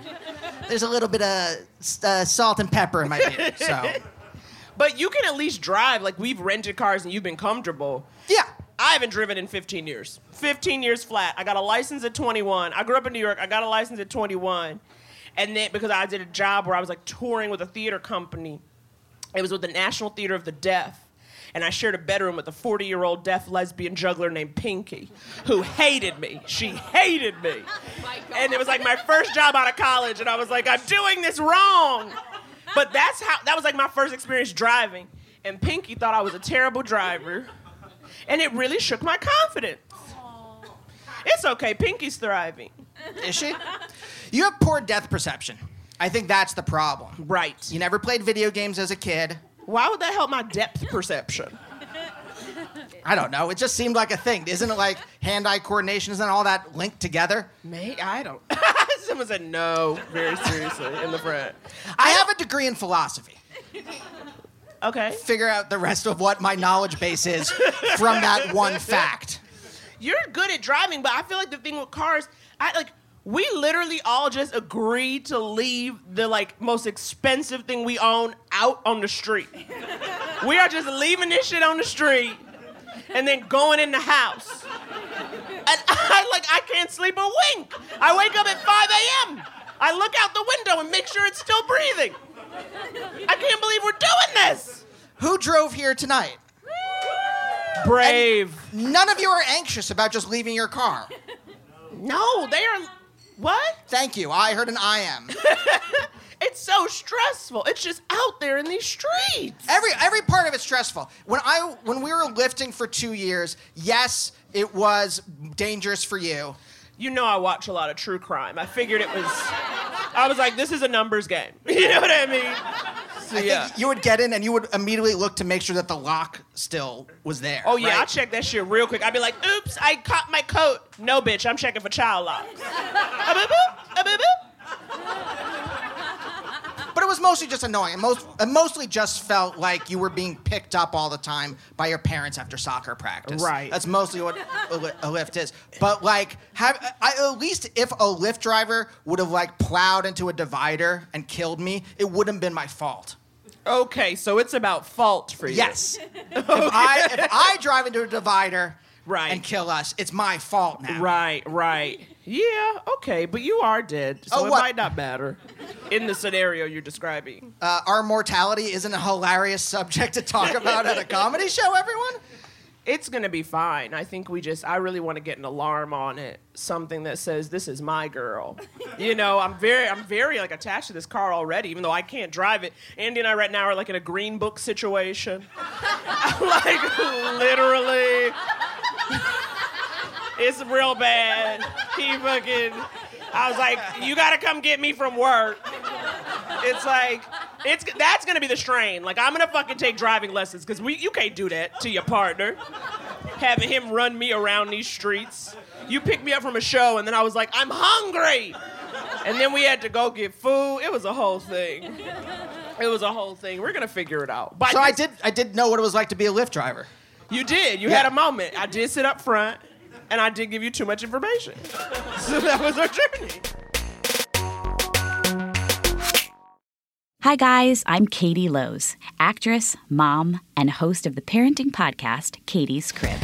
There's a little bit of uh, salt and pepper in my beer. So <laughs> But you can at least drive. Like we've rented cars and you've been comfortable. yeah. I haven't driven in 15 years. 15 years flat. I got a license at 21. I grew up in New York. I got a license at 21. And then because I did a job where I was like touring with a theater company, it was with the National Theater of the Deaf. and I shared a bedroom with a 40 year old deaf lesbian juggler named Pinky, who hated me. She hated me. and it was like my first job out of college, and I was like, I'm doing this wrong. But that's how, that was like my first experience driving. And Pinky thought I was a terrible driver, and it really shook my confidence. It's okay, Pinky's thriving. Is she? You have poor death perception. I think that's the problem. Right. You never played video games as a kid. Why would that help my depth perception? I don't know. It just seemed like a thing. Isn't it like hand-eye coordination? Isn't all that linked together? May I don't. <laughs> Someone said no, very seriously, in the front. I have a degree in philosophy. Okay. Figure out the rest of what my knowledge base is from that one fact. You're good at driving, but I feel like the thing with cars, I like we literally all just agreed to leave the like most expensive thing we own out on the street. we are just leaving this shit on the street and then going in the house. And I like I can't sleep a wink. I wake up at 5 a.m. I look out the window and make sure it's still breathing. I can't believe we're doing this. Who drove here tonight? Brave. And none of you are anxious about just leaving your car. No, they are. What? Thank you. I heard an I am. <laughs> it's so stressful. It's just out there in these streets. Every every part of it's stressful. When I when we were lifting for two years, yes, it was dangerous for you. You know I watch a lot of true crime. I figured it was. I was like, this is a numbers game. <laughs> You know what I mean? So, I yeah. think you would get in and you would immediately look to make sure that the lock still was there. Oh yeah, right? I check that shit real quick. I'd be like, "Oops, I caught my coat." No, bitch, I'm checking for child locks. <laughs> A-boop-boop, a-boop-boop. But it was mostly just annoying. It, most, it mostly just felt like you were being picked up all the time by your parents after soccer practice. Right. That's mostly what a, Lyft is. But like, have I, at least if a Lyft driver would have like plowed into a divider and killed me, it wouldn't have been my fault. Okay, so it's about fault for you. Yes. <laughs> if I if I drive into a divider Right. and kill us, it's my fault now. Right, right. Yeah, okay, but you are dead, so Oh, it might not matter in the scenario you're describing. Uh, our mortality isn't a hilarious subject to talk about at a comedy show, everyone. It's gonna be fine. I think we just, I really want to get an alarm on it, something that says this is my girl. You know, I'm very, I'm very like attached to this car already, even though I can't drive it. Andy and I right now are like in a green book situation, <laughs> like literally. It's real bad. He fucking. I was like, you gotta come get me from work. It's like, it's that's gonna be the strain. Like I'm gonna fucking take driving lessons because we you can't do that to your partner. Having him run me around these streets. You picked me up from a show and then I was like, I'm hungry. And then we had to go get food. It was a whole thing. It was a whole thing. We're gonna figure it out. But So I did I did know what it was like to be a Lyft driver. You did. You had a moment. I did sit up front, and I did give you too much information. <laughs> So that was our journey. Hi, guys. I'm Katie Lowes, actress, mom, and host of the parenting podcast, Katie's Crib,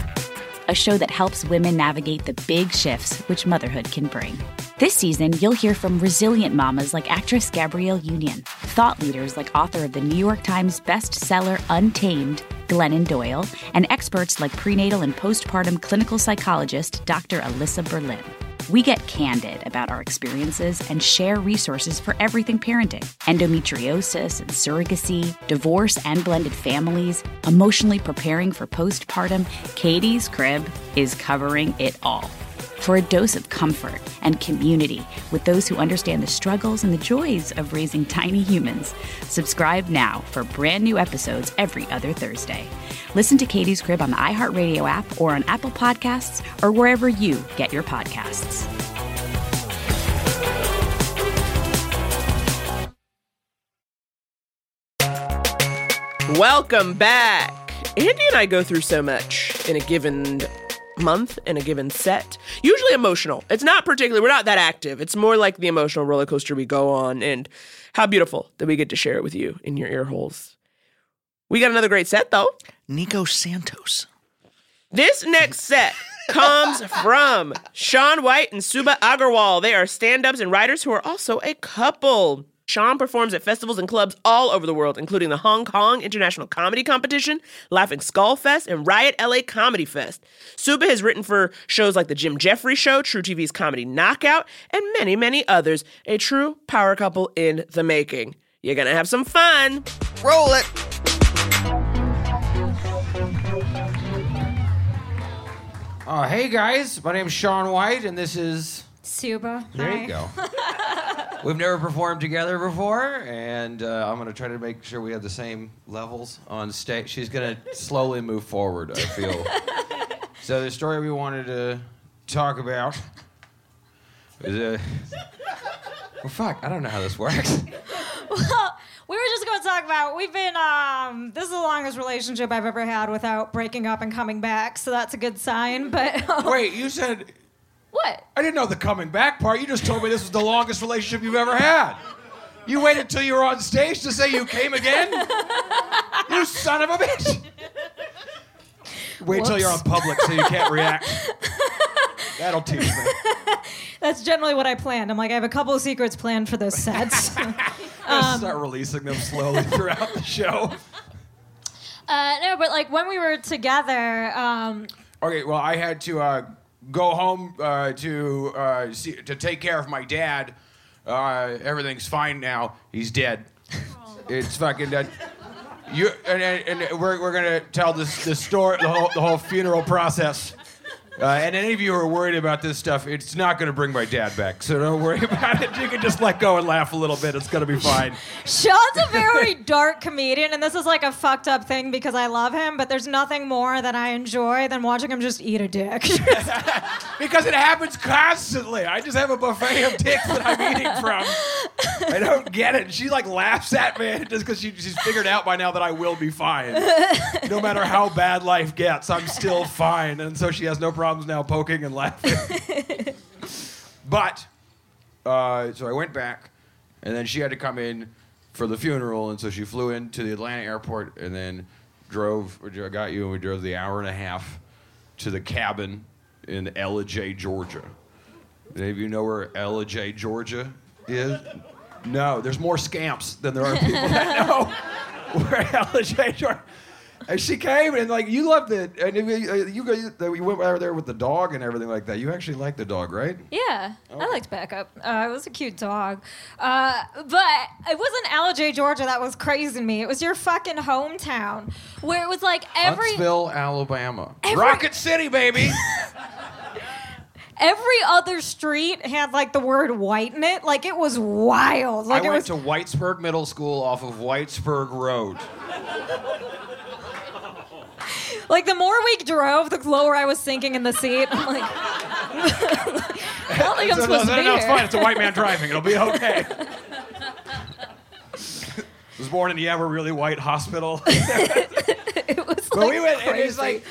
a show that helps women navigate the big shifts which motherhood can bring. This season, you'll hear from resilient mamas like actress Gabrielle Union, thought leaders like author of the New York Times bestseller Untamed, Glennon Doyle, and experts like prenatal and postpartum clinical psychologist Dr. Alyssa Berlin. We get candid about our experiences and share resources for everything parenting endometriosis and surrogacy, divorce and blended families, emotionally preparing for postpartum. Katie's Crib is covering it all. For a dose of comfort and community with those who understand the struggles and the joys of raising tiny humans, subscribe now for brand new episodes every other Thursday. Listen to Katie's Crib on the iHeartRadio app or on Apple Podcasts or wherever you get your podcasts. Welcome back. Andy and I go through so much in a given month, in a given set. Usually emotional. It's not particularly, we're not that active. It's more like the emotional roller coaster we go on, and how beautiful that we get to share it with you in your ear holes. We got another great set, though. Nico Santos. This next set <laughs> comes from Sean White and Suba Agarwal. They are stand ups and writers who are also a couple. Sean performs at festivals and clubs all over the world, including the Hong Kong International Comedy Competition, Laughing Skull Fest, and Riot LA Comedy Fest. Suba has written for shows like The Jim Jefferies Show, truTV's Comedy Knockout, and many, many others. A true power couple in the making. You're gonna have some fun. Roll it. Uh, hey guys, my name's Sean White, and this is. Suba. There Hi. you go. <laughs> We've never performed together before, and uh, I'm gonna try to make sure we have the same levels on stage. She's gonna slowly move forward. I feel. <laughs> so the story we wanted to talk about is uh, well, fuck. I don't know how this works. <laughs> Well, we were just going to talk about we've been um this is the longest relationship I've ever had without breaking up and coming back, so that's a good sign. But um, <laughs> Wait, you said what? I didn't know the coming back part. You just told me this was the longest relationship you've ever had. You waited till you were on stage to say you came again? you son of a bitch. Wait till you're on public so you can't react. That'll teach me. <laughs> That's generally what I planned. I'm like, I have a couple of secrets planned for those sets. <laughs> Just start releasing them slowly throughout the show. uh, no, but like when we were together, um, Okay, well, I had to uh, go home uh, to uh, see, to take care of my dad. Uh, everything's fine now. He's dead. It's fucking dead. You and, and, and we're, we're gonna tell this this story, the whole the whole funeral process. Uh, and any of you who are worried about this stuff, it's not gonna bring my dad back. So don't worry <laughs> about it. You can just let go and laugh a little bit. It's gonna be fine. <laughs> Sean's a very dark comedian, and this is like a fucked up thing because I love him, but there's nothing more that I enjoy than watching him just eat a dick. <laughs> Because it happens constantly. I just have a buffet of dicks that I'm eating from. I don't get it. She like laughs at me just because she, she's figured out by now that I will be fine. No matter how bad life gets, I'm still fine. And so she has no problems now poking and laughing. <laughs> but, uh, so I went back, and then she had to come in for the funeral, and so she flew into the Atlanta airport and then drove, or got you, and we drove the hour and a half to the cabin in Ellijay, Georgia. Any of you know where Ellijay, Georgia is? No, there's more scamps than there are people that <laughs> know where Ella Ellijay, Georgia. And she came and like you loved it, and you you, you, you went over there with the dog and everything like that. You actually liked the dog, right? Yeah, I liked backup. Uh, it was a cute dog. Uh, but it wasn't Ellijay, Georgia that was crazing me. It was your fucking hometown where it was like every Huntsville, Alabama, Rocket City, baby. <laughs> every other street had like the word white in it. Like it was wild. Like I went was to Whitesburg Middle School off of Whitesburg Road. Like the more we drove, the lower I was sinking in the seat. I'm like, <laughs> I don't think I'm So, supposed no, to be no, it's fine. It's a white man driving. It'll be okay. I <laughs> was born in the ever really white hospital. <laughs> it was but like we went, and crazy. it's like,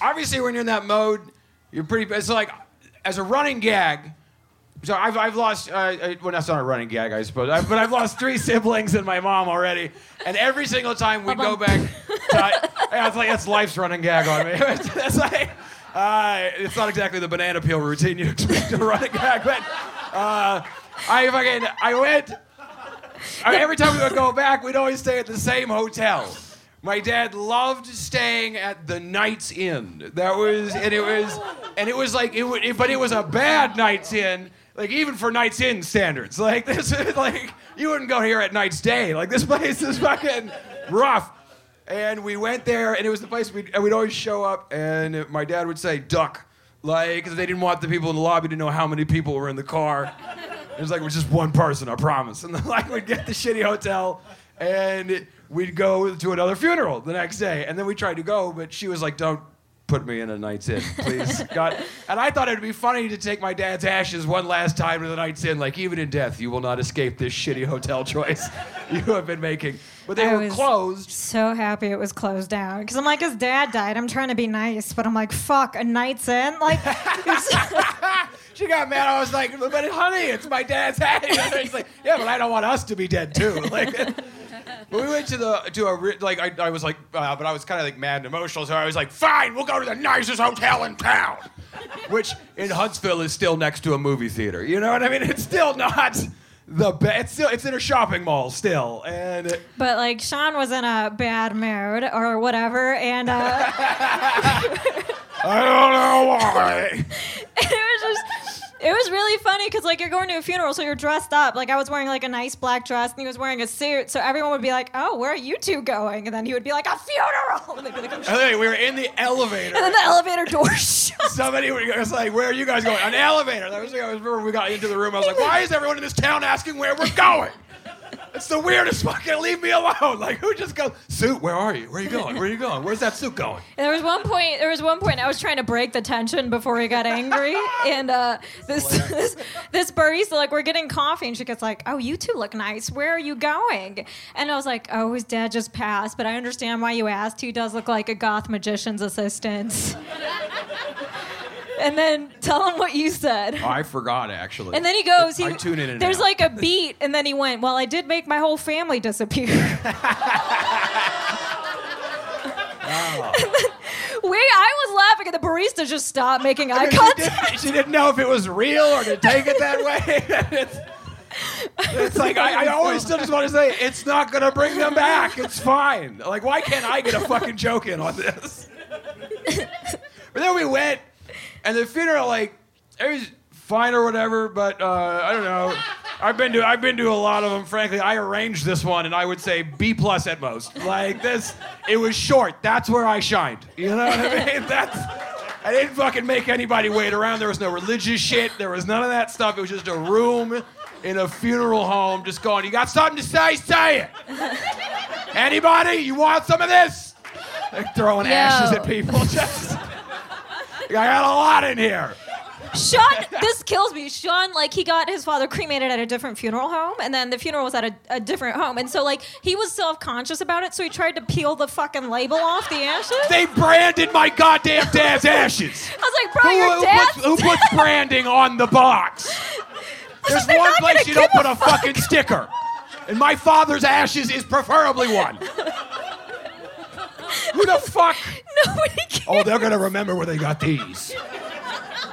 obviously, when you're in that mode, you're pretty. It's like, as a running gag. So I've, I've lost, uh, uh, well, that's not a running gag, I suppose, I, but I've lost three <laughs> siblings and my mom already. And every single time we go back, to, I, it's like, that's life's running gag on me. <laughs> It's, it's like, uh, it's not exactly the banana peel routine you expect in a running gag, but uh, I fucking, I went, I every time we would go back, we'd always stay at the same hotel. My dad loved staying at the Knights Inn. That was, and it was, and it was like it would, but it was a bad Knights Inn, like even for Knights Inn standards. Like this, is <laughs> like you wouldn't go here at Knight's Day. Like this <laughs> place is fucking rough. And we went there, and it was the place we'd, and we'd always show up, and my dad would say, "Duck," like 'cause they didn't want the people in the lobby to know how many people were in the car. It was like, we're just one person, I promise. <laughs> And like, we'd get the shitty hotel and we'd go to another funeral the next day. And then we tried to go, but she was like, don't put me in a Knights Inn, <laughs> please. God. And I thought it'd be funny to take my dad's ashes one last time to the Knights Inn. Like, even in death, you will not escape this shitty hotel choice <laughs> you have been making. But they I were was closed. So happy it was closed down because I'm like, his dad died. I'm trying to be nice, but I'm like, fuck, a Knights Inn. Like, <laughs> She got mad. I was like, but honey, it's my dad's. And she's like, yeah, but I don't want us to be dead too. Like, but we went to the to a ri- like I, I was like, uh, but I was kind of like mad and emotional, so I was like, fine, we'll go to the nicest hotel in town, which in Huntsville is still next to a movie theater. You know what I mean? It's still not the best. It's still it's in a shopping mall still, and it- But like Sean was in a bad mood or whatever, and uh, <laughs> I don't know why. <laughs> it was just. It was really funny because like you're going to a funeral, so you're dressed up. Like I was wearing like a nice black dress, and he was wearing a suit. So everyone would be like, "Oh, where are you two going?" And then he would be like, "A funeral." <laughs> And they'd be like, "Oh, shit." We were in the elevator. and then the elevator door <laughs> shut. Somebody was like, "Where are you guys going?" An elevator. That was, I remember we got into the room. I was like, "Why is everyone in this town asking where we're going?" <laughs> It's the weirdest fucking. Leave me alone. Like, who just goes, "Suit, where are you? Where are you going? Where are you going? Where's that suit going?" And there was one point. There was one point I was trying to break the tension before he got angry, and uh, this, <laughs> this this barista like we're getting coffee, and she gets like, "Oh, you two look nice. Where are you going?" And I was like, "Oh, his dad just passed, but I understand why you asked. He does look like a goth magician's assistant." <laughs> and then tell him what you said. Oh, I forgot actually. And then he goes, he, I tune in and there's out. like a beat, and then he went, well, I did make my whole family disappear. <laughs> Oh. we, I was laughing, and the barista just stopped making eye <laughs> she, contact. didn't, she didn't know if it was real or to take it that way. it's, it's like I, I always still just want to say it's not gonna bring them back. It's fine. Like why can't I get a fucking joke in on this? <laughs> but then we went, and the funeral like it was fine or whatever. But uh, I don't know. I've been to I've been to a lot of them. Frankly, I arranged this one, and I would say B plus at most. Like this, it was short. That's where I shined. You know what I mean? <laughs> That's. I didn't fucking make anybody wait around. There was no religious shit. There was none of that stuff. It was just a room in a funeral home, just going. You got something to say? Say it. <laughs> Anybody? You want some of this? Like throwing Yo. ashes at people. <laughs> Just. I got a lot in here. Sean, this kills me. Sean, like, he got his father cremated at a different funeral home, and then the funeral was at a, a different home. And so, like, he was self conscious about it, so he tried to peel the fucking label off the ashes. They branded my goddamn dad's ashes. <laughs> I was like, bro, who, your who dad's puts, who puts <laughs> branding on the box? <laughs> There's one place you don't give put a a fucking sticker. And my father's ashes is preferably one. Who the fuck? Nobody cares. Oh, they're gonna remember where they got these.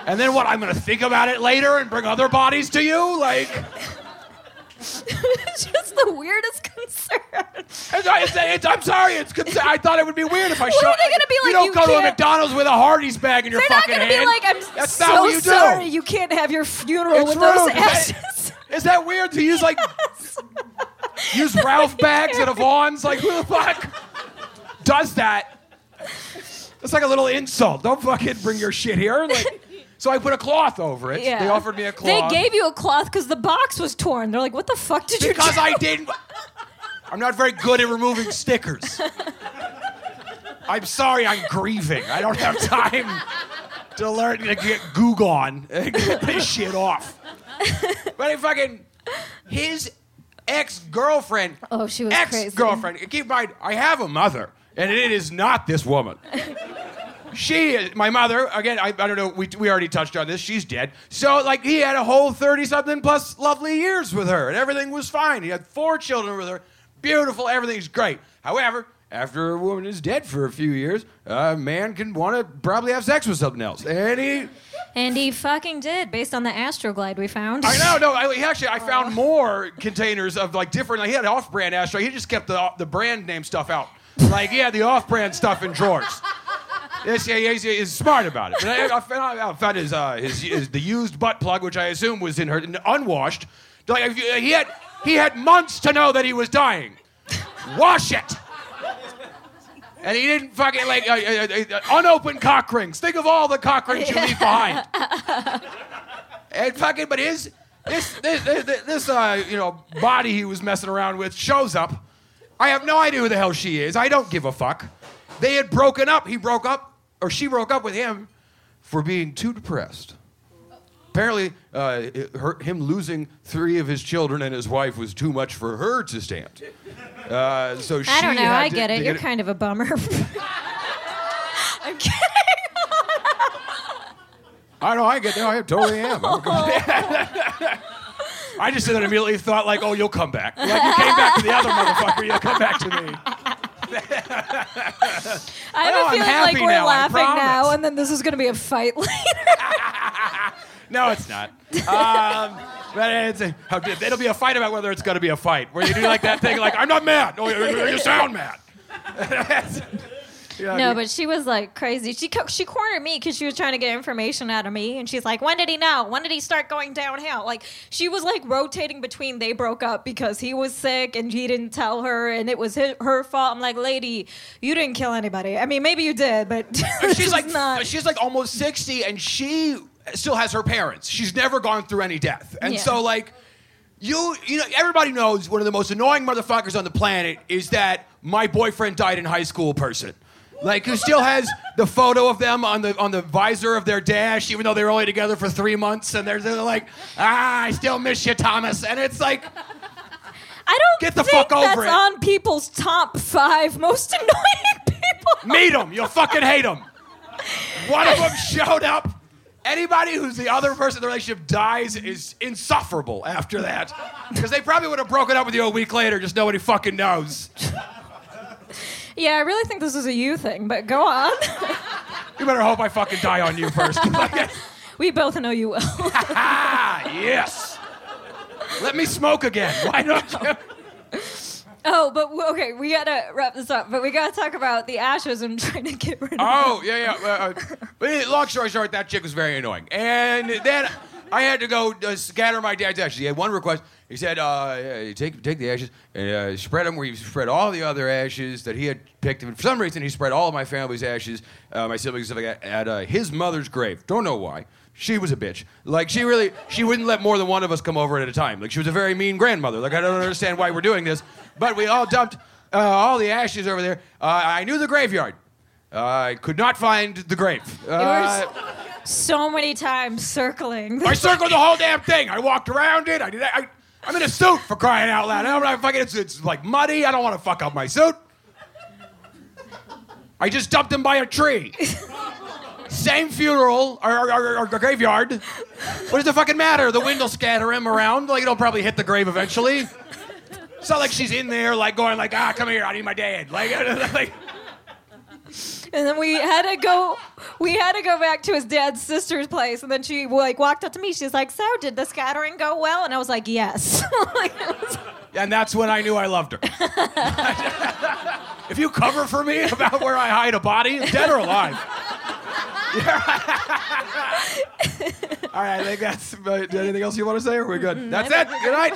And then what? I'm gonna think about it later and bring other bodies to you? Like, it's just the weirdest concern. it's, it's, it's, I'm sorry. It's. cons- I thought it would be weird if I What showed. are they gonna be like? You don't you go to a McDonald's with a Hardee's bag in your They're not fucking gonna be hand. like, I'm That's so not what you do. sorry you can't have your funeral It's with those rude. Is that- Is that weird to use like <laughs> use Ralph bags at a Vons? Like who the fuck does that? It's like a little insult. Don't fucking bring your shit here. Like, <laughs> so I put a cloth over it. Yeah. They offered me a cloth. They gave you a cloth because the box was torn. They're like, what the fuck did you do? because? I didn't. I'm not very good at removing stickers. <laughs> I'm sorry. I'm grieving. I don't have time to learn to get Google on and get this shit off. But he fucking his ex girlfriend. Oh, she was crazy. ex girlfriend. Keep in mind, I have a mother, and it is not this woman. She is my mother. Again, I, I don't know. We, we already touched on this. She's dead. So, like, he had a whole 30 something plus lovely years with her, and everything was fine. He had four children with her. Beautiful. Everything's great. However, after a woman is dead for a few years, a man can want to probably have sex with something else. And he. And he fucking did, based on the Astroglide we found. I know, no. I, he actually, I found <laughs> more containers of like different. Like he had off-brand astro. He just kept the the brand name stuff out. Like he had the off-brand stuff in drawers. <laughs> Yes, yeah, he's, he's smart about it. But I, I found, I found his, uh, his, his the used butt plug, which I assume was in her unwashed. Like he had he had months to know that he was dying. Wash it. And he didn't fucking like uh, uh, uh, unopened cock rings. Think of all the cock rings you leave behind. <laughs> And fucking, but his this this this, this uh, you know body he was messing around with shows up. I have no idea who the hell she is. I don't give a fuck. They had broken up. He broke up, or she broke up with him for being too depressed. Apparently, uh, her, him losing three of his children and his wife was too much for her to stand. Uh, so she I don't know. I to- get it. You're kind of a bummer. <laughs> I'm kidding. I know. I get that. I totally am. <laughs> <laughs> I just then immediately thought like, oh, you'll come back. Like you came back to the other motherfucker, you'll come back to me. I have a I'm feeling like happy we're now, I laughing now, promise. and then this is going to be a fight <laughs> later. No, it's not. Um, But it's a, how- it'll be a fight about whether it's going to be a fight. Where you do like that thing, like I'm not mad. No, you, you sound mad. <laughs> Yeah, no, but she was like crazy. She co- she cornered me because she was trying to get information out of me, and she's like, "When did he know? When did he start going downhill?" Like she was like rotating between they broke up because he was sick and he didn't tell her, and it was hi her fault. I'm like, lady, you didn't kill anybody. I mean, maybe you did, but <laughs> she's like she's like almost 60 and she still has her parents she's never gone through any death and Yeah. so like you you know everybody knows one of the most annoying motherfuckers on the planet is that my boyfriend died in high school person like who still has the photo of them on the on the visor of their dash even though they were only together for three months and they're, they're like ah i still miss you thomas and it's like I don't Get the think fuck over that's it. on people's top five most <laughs> annoying people. Meet them. You'll fucking hate them. One of them showed up. Anybody who's the other person in the relationship dies is insufferable after that. Because they probably would have broken up with you a week later, just nobody fucking knows. Yeah, I really think this is a you thing, but go on. You better hope I fucking die on you first. <laughs> we both know you will. ah, <laughs> <laughs> yes. Let me smoke again. Why don't you? Oh, but w- okay, we gotta wrap this up. But we gotta talk about the ashes and trying to get rid of. Oh, yeah, yeah. Uh, uh, but long story short, that chick was very annoying. And then I had to go uh, scatter my dad's ashes. He had one request. He said, uh, take, take the ashes and uh, spread them where you spread all the other ashes that he had picked. And for some reason, he spread all of my family's ashes, uh, my siblings, stuff like that, at uh, his mother's grave. Don't know why. She was a bitch. Like, she really, she wouldn't let more than one of us come over at a time. Like, she was a very mean grandmother. Like, I don't understand why we're doing this. But we all dumped uh, all the ashes over there. Uh, I knew the graveyard. I could not find the grave. Uh, so many times circling. I circled the whole damn thing. I walked around it. I did. I, I'm in a suit for crying out loud. I'm not fucking. It's, it's like muddy. I don't want to fuck up my suit. I just dumped him by a tree. Same funeral or, or, or, or graveyard. What does it fucking matter? The wind will scatter him around. Like it'll probably hit the grave eventually. It's not like she's in there like going like ah come here I need my dad like, <laughs> like And then we had to go. We had to go back to his dad's sister's place, and then she like walked up to me. She's like, "So, did the scattering go well?" And I was like, "Yes." <laughs> Like, was- and that's when I knew I loved her. <laughs> if you cover for me about where I hide a body, dead or alive. <laughs> All right, I think that's. Anything else you want to say? Or are we good? That's it. Good night.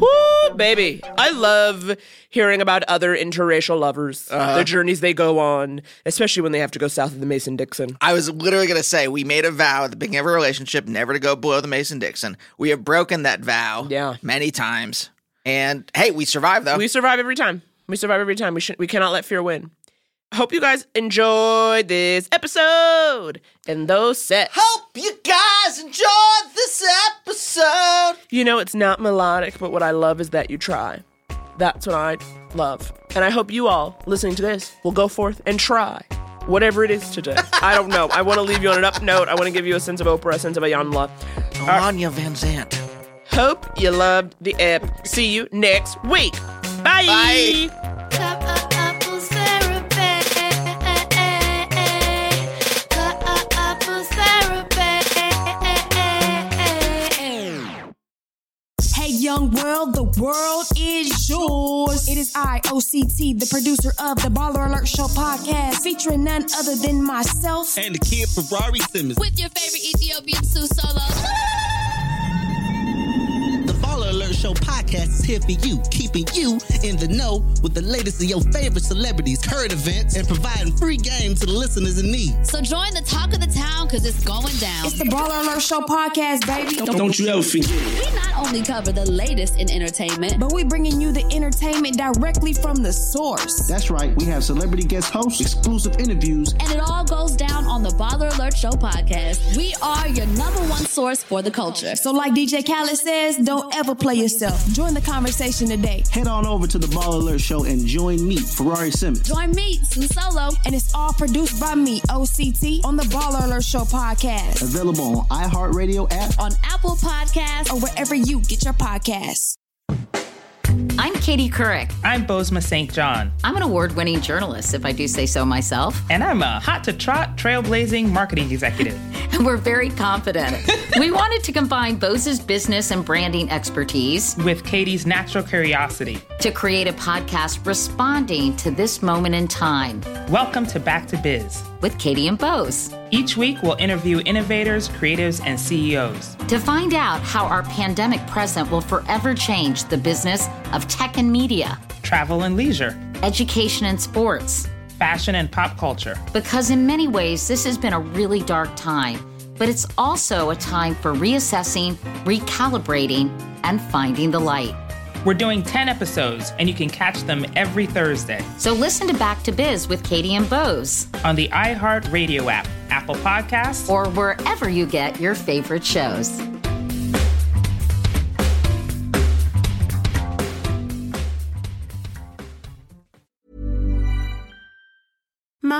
Woo, baby. I love hearing about other interracial lovers, Uh-huh. the journeys they go on, especially when they have to go south of the Mason Dixon. I was literally going to say we made a vow at the beginning of a relationship never to go below the Mason Dixon. We have broken that vow yeah. many times. And hey, we survive, though. We survive every time. We survive every time. We should we cannot let fear win. Hope you guys enjoyed this episode and those sets. Hope you guys enjoyed this episode. You know it's not melodic, but what I love is that you try. That's what I love. And I hope you all listening to this will go forth and try whatever it is today. I don't know. I want to leave you on an up note. I want to give you a sense of Oprah, a sense of Iyanla. Alanya Van Zant. Hope you loved the ep. See you next week. Bye. Couples young world, the world is yours. It is I, OCT, the producer of the Baller Alert Show podcast, featuring none other than myself. And the kid Ferrari Simmons. With your favorite Ethiopian Sue Solo. The Baller Alert Show podcast is here for you, keeping you in the know with the latest of your favorite celebrities, current events, and providing free games to the listeners in need. So join the talk of the town because it's going down. It's the Baller Alert Show podcast, baby. Don't you ever forget We not only cover the latest in entertainment, But we bringing you the entertainment directly from the source. That's right. We have celebrity guest hosts, exclusive interviews, and it all goes down on the Baller Alert Show podcast. We are your number one source for the culture. So, like DJ Khaled says, don't ever play yourself. Join the conversation today. Head on over to the Baller Alert Show and join me, Ferrari Simmons. Join me, Sue Solo. And it's all produced by me, OCT, on the Baller Alert Show podcast. Available on iHeartRadio app. On Apple Podcasts. Or wherever you get your podcasts. I'm Katie Couric. I'm Bozoma St. John. I'm an award winning journalist, if I do say so myself. And I'm a hot to trot, trailblazing marketing executive. <laughs> and we're very confident. <laughs> we wanted to combine Boz's business and branding expertise with Katie's natural curiosity to create a podcast responding to this moment in time. Welcome to Back to Biz with Katie and Boz. Each week, we'll interview innovators, creatives, and CEOs to find out how our pandemic present will forever change the business of tech and media, travel and leisure, education and sports, fashion and pop culture. Because in many ways, this has been a really dark time, but it's also a time for reassessing, recalibrating, and finding the light. We're doing 10 episodes, and you can catch them every Thursday. So listen to Back to Biz with Katie and Boz on the iHeart Radio app, Apple Podcasts, or wherever you get your favorite shows.